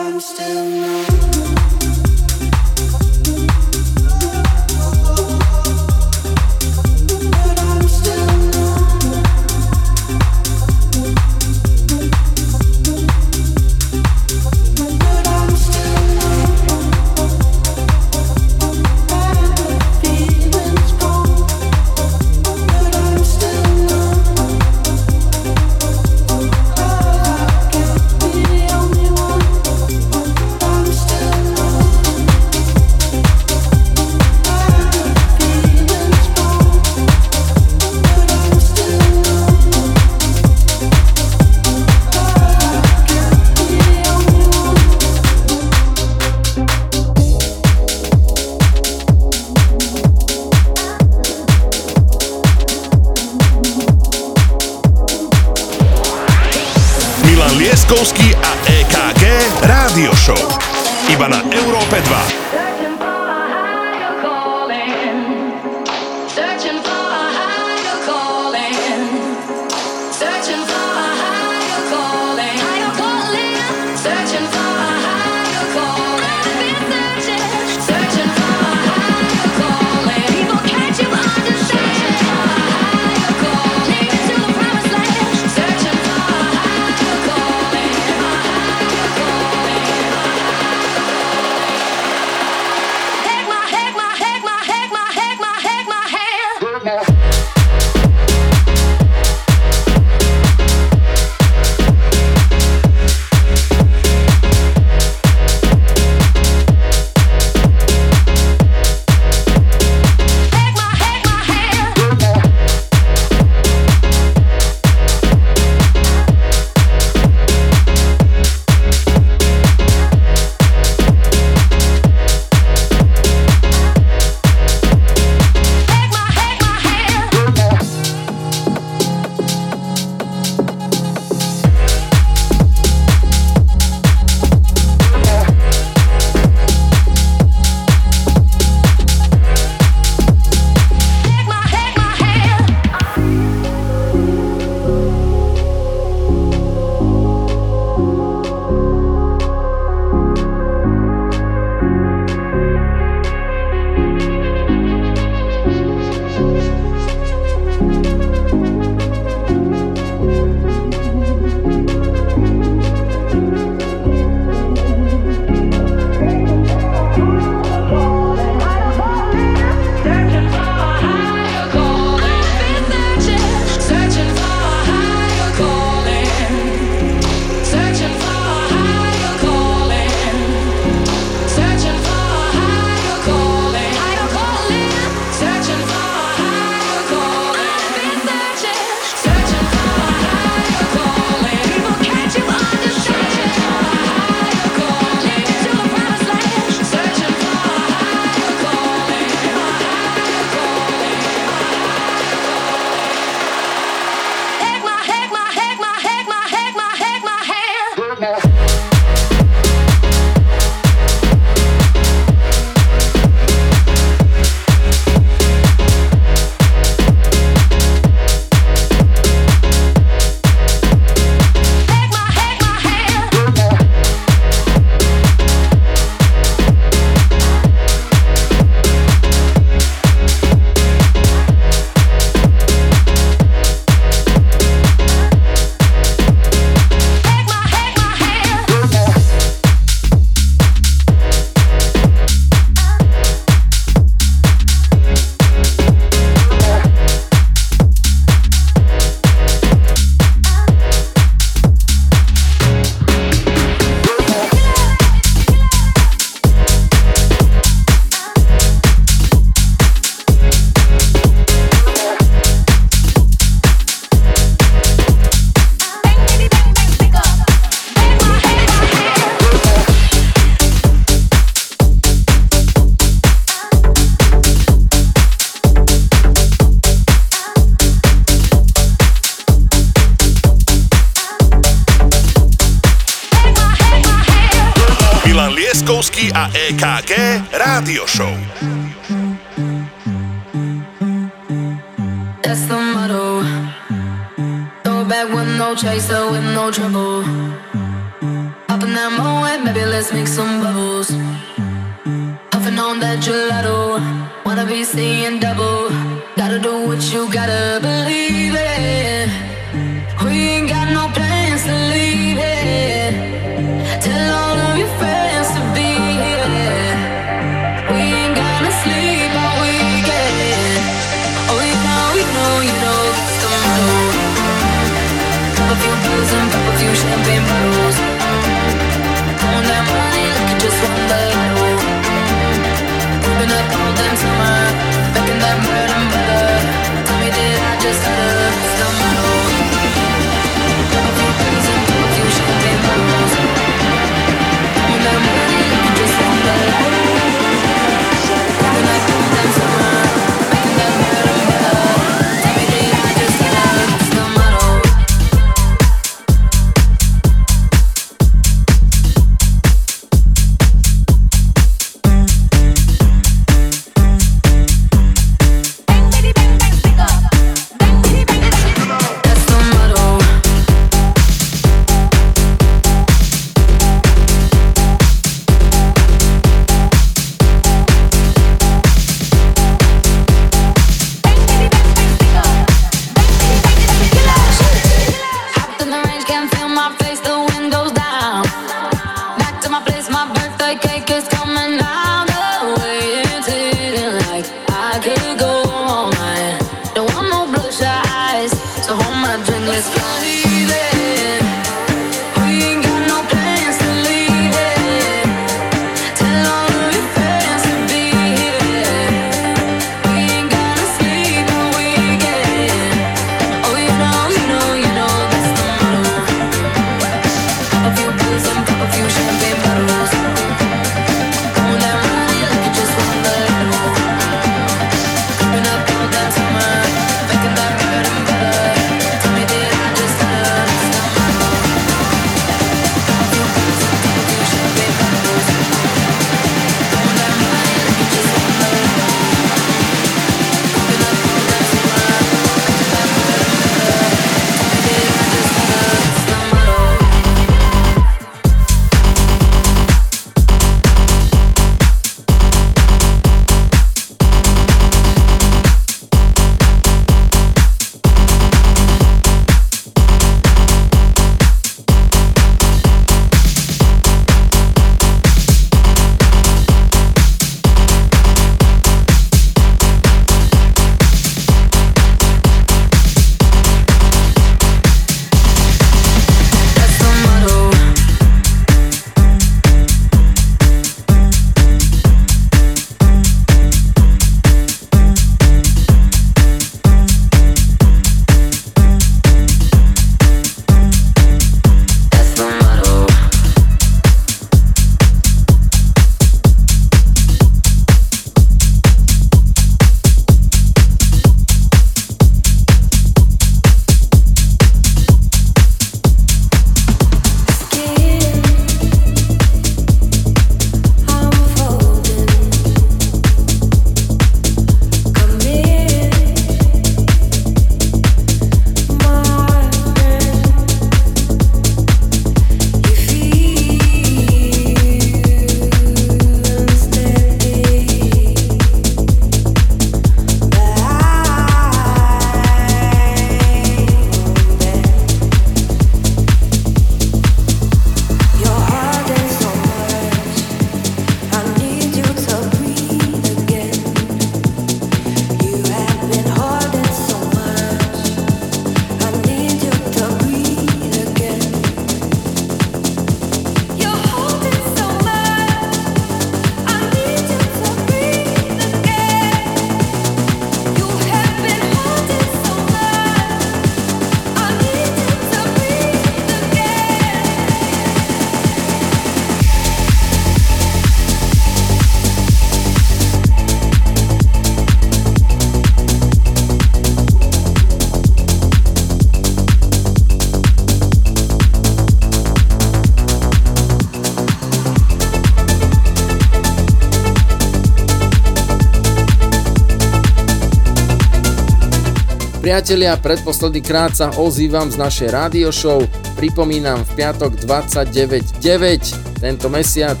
Priatelia, predposledný krát sa ozývam z našej rádio show. Pripomínam, v piatok 29.9 tento mesiac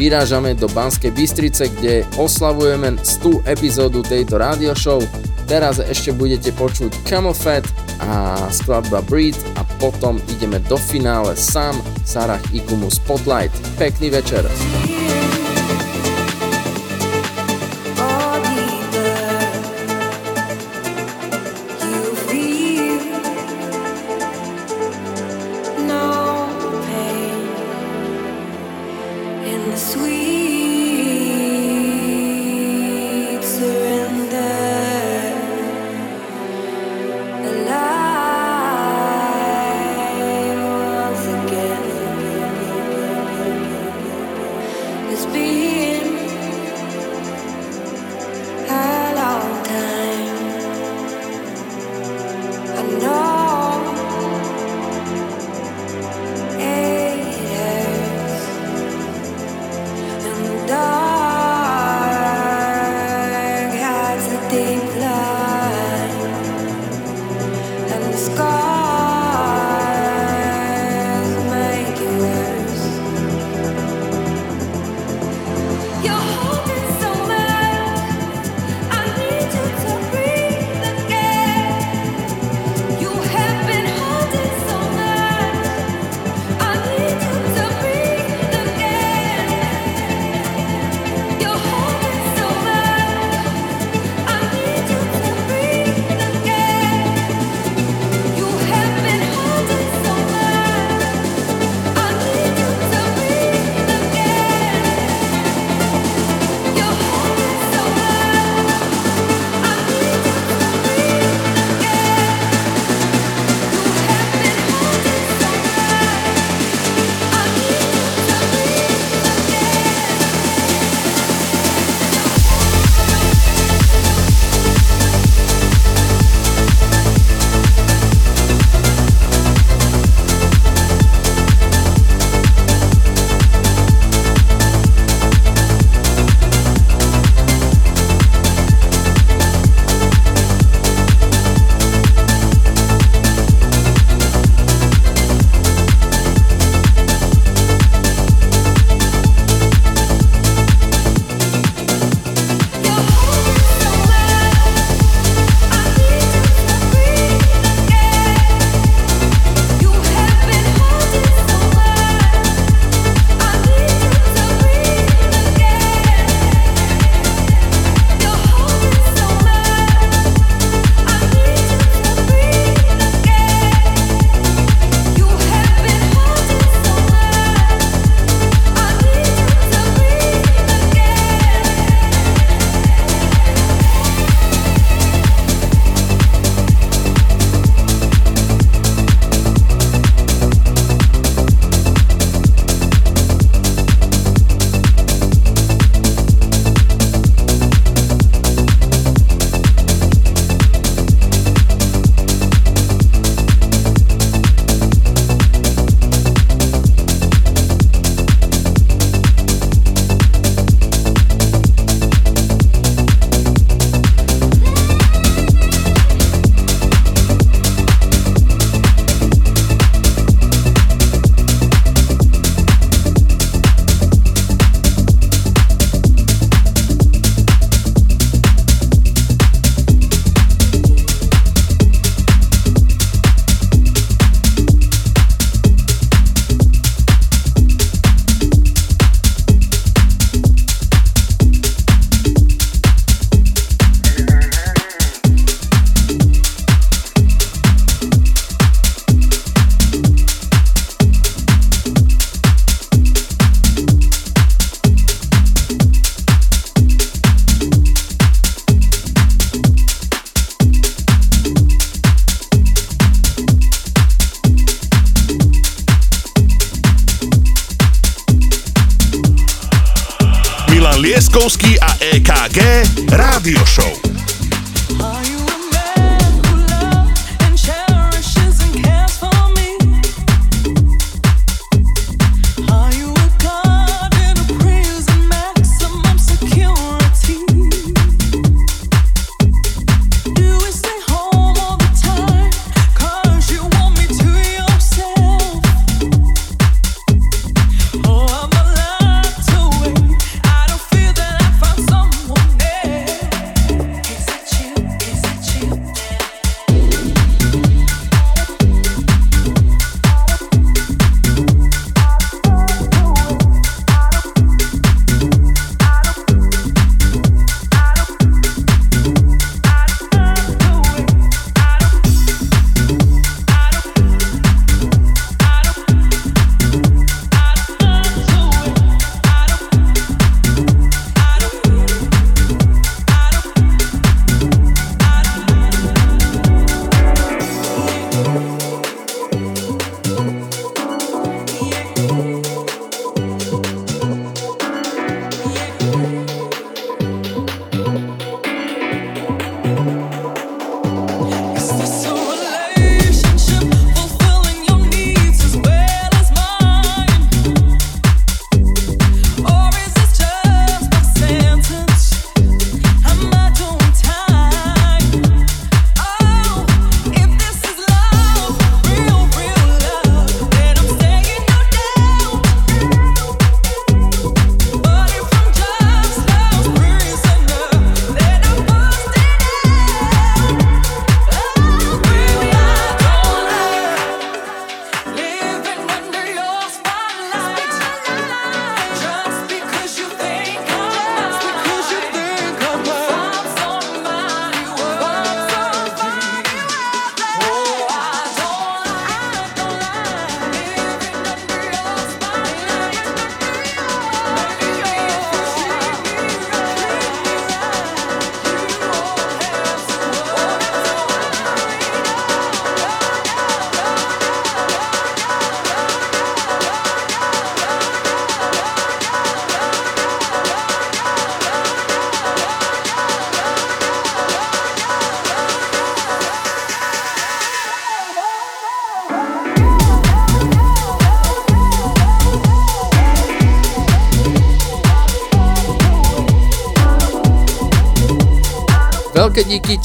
vyrážame do Banskej Bystrice, kde oslavujeme 100 epizódu tejto rádio show. Teraz ešte budete počuť Camel a skladba Breed a potom ideme do finále sám Sarah Ikumu Spotlight. Pekný večer. Yeah.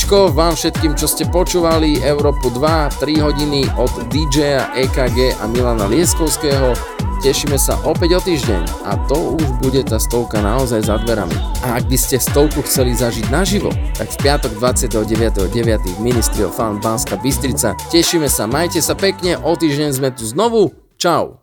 Díkyčko vám všetkým, čo ste počúvali Európu 2, 3 hodiny od DJ-a EKG a Milana Lieskovského. Tešíme sa opäť o týždeň a to už bude tá stovka naozaj za dverami. A ak by ste stovku chceli zažiť naživo, tak v piatok 29.9. v Ministry of Fun Banska Bystrica. Tešíme sa, majte sa pekne, o týždeň sme tu znovu. Čau.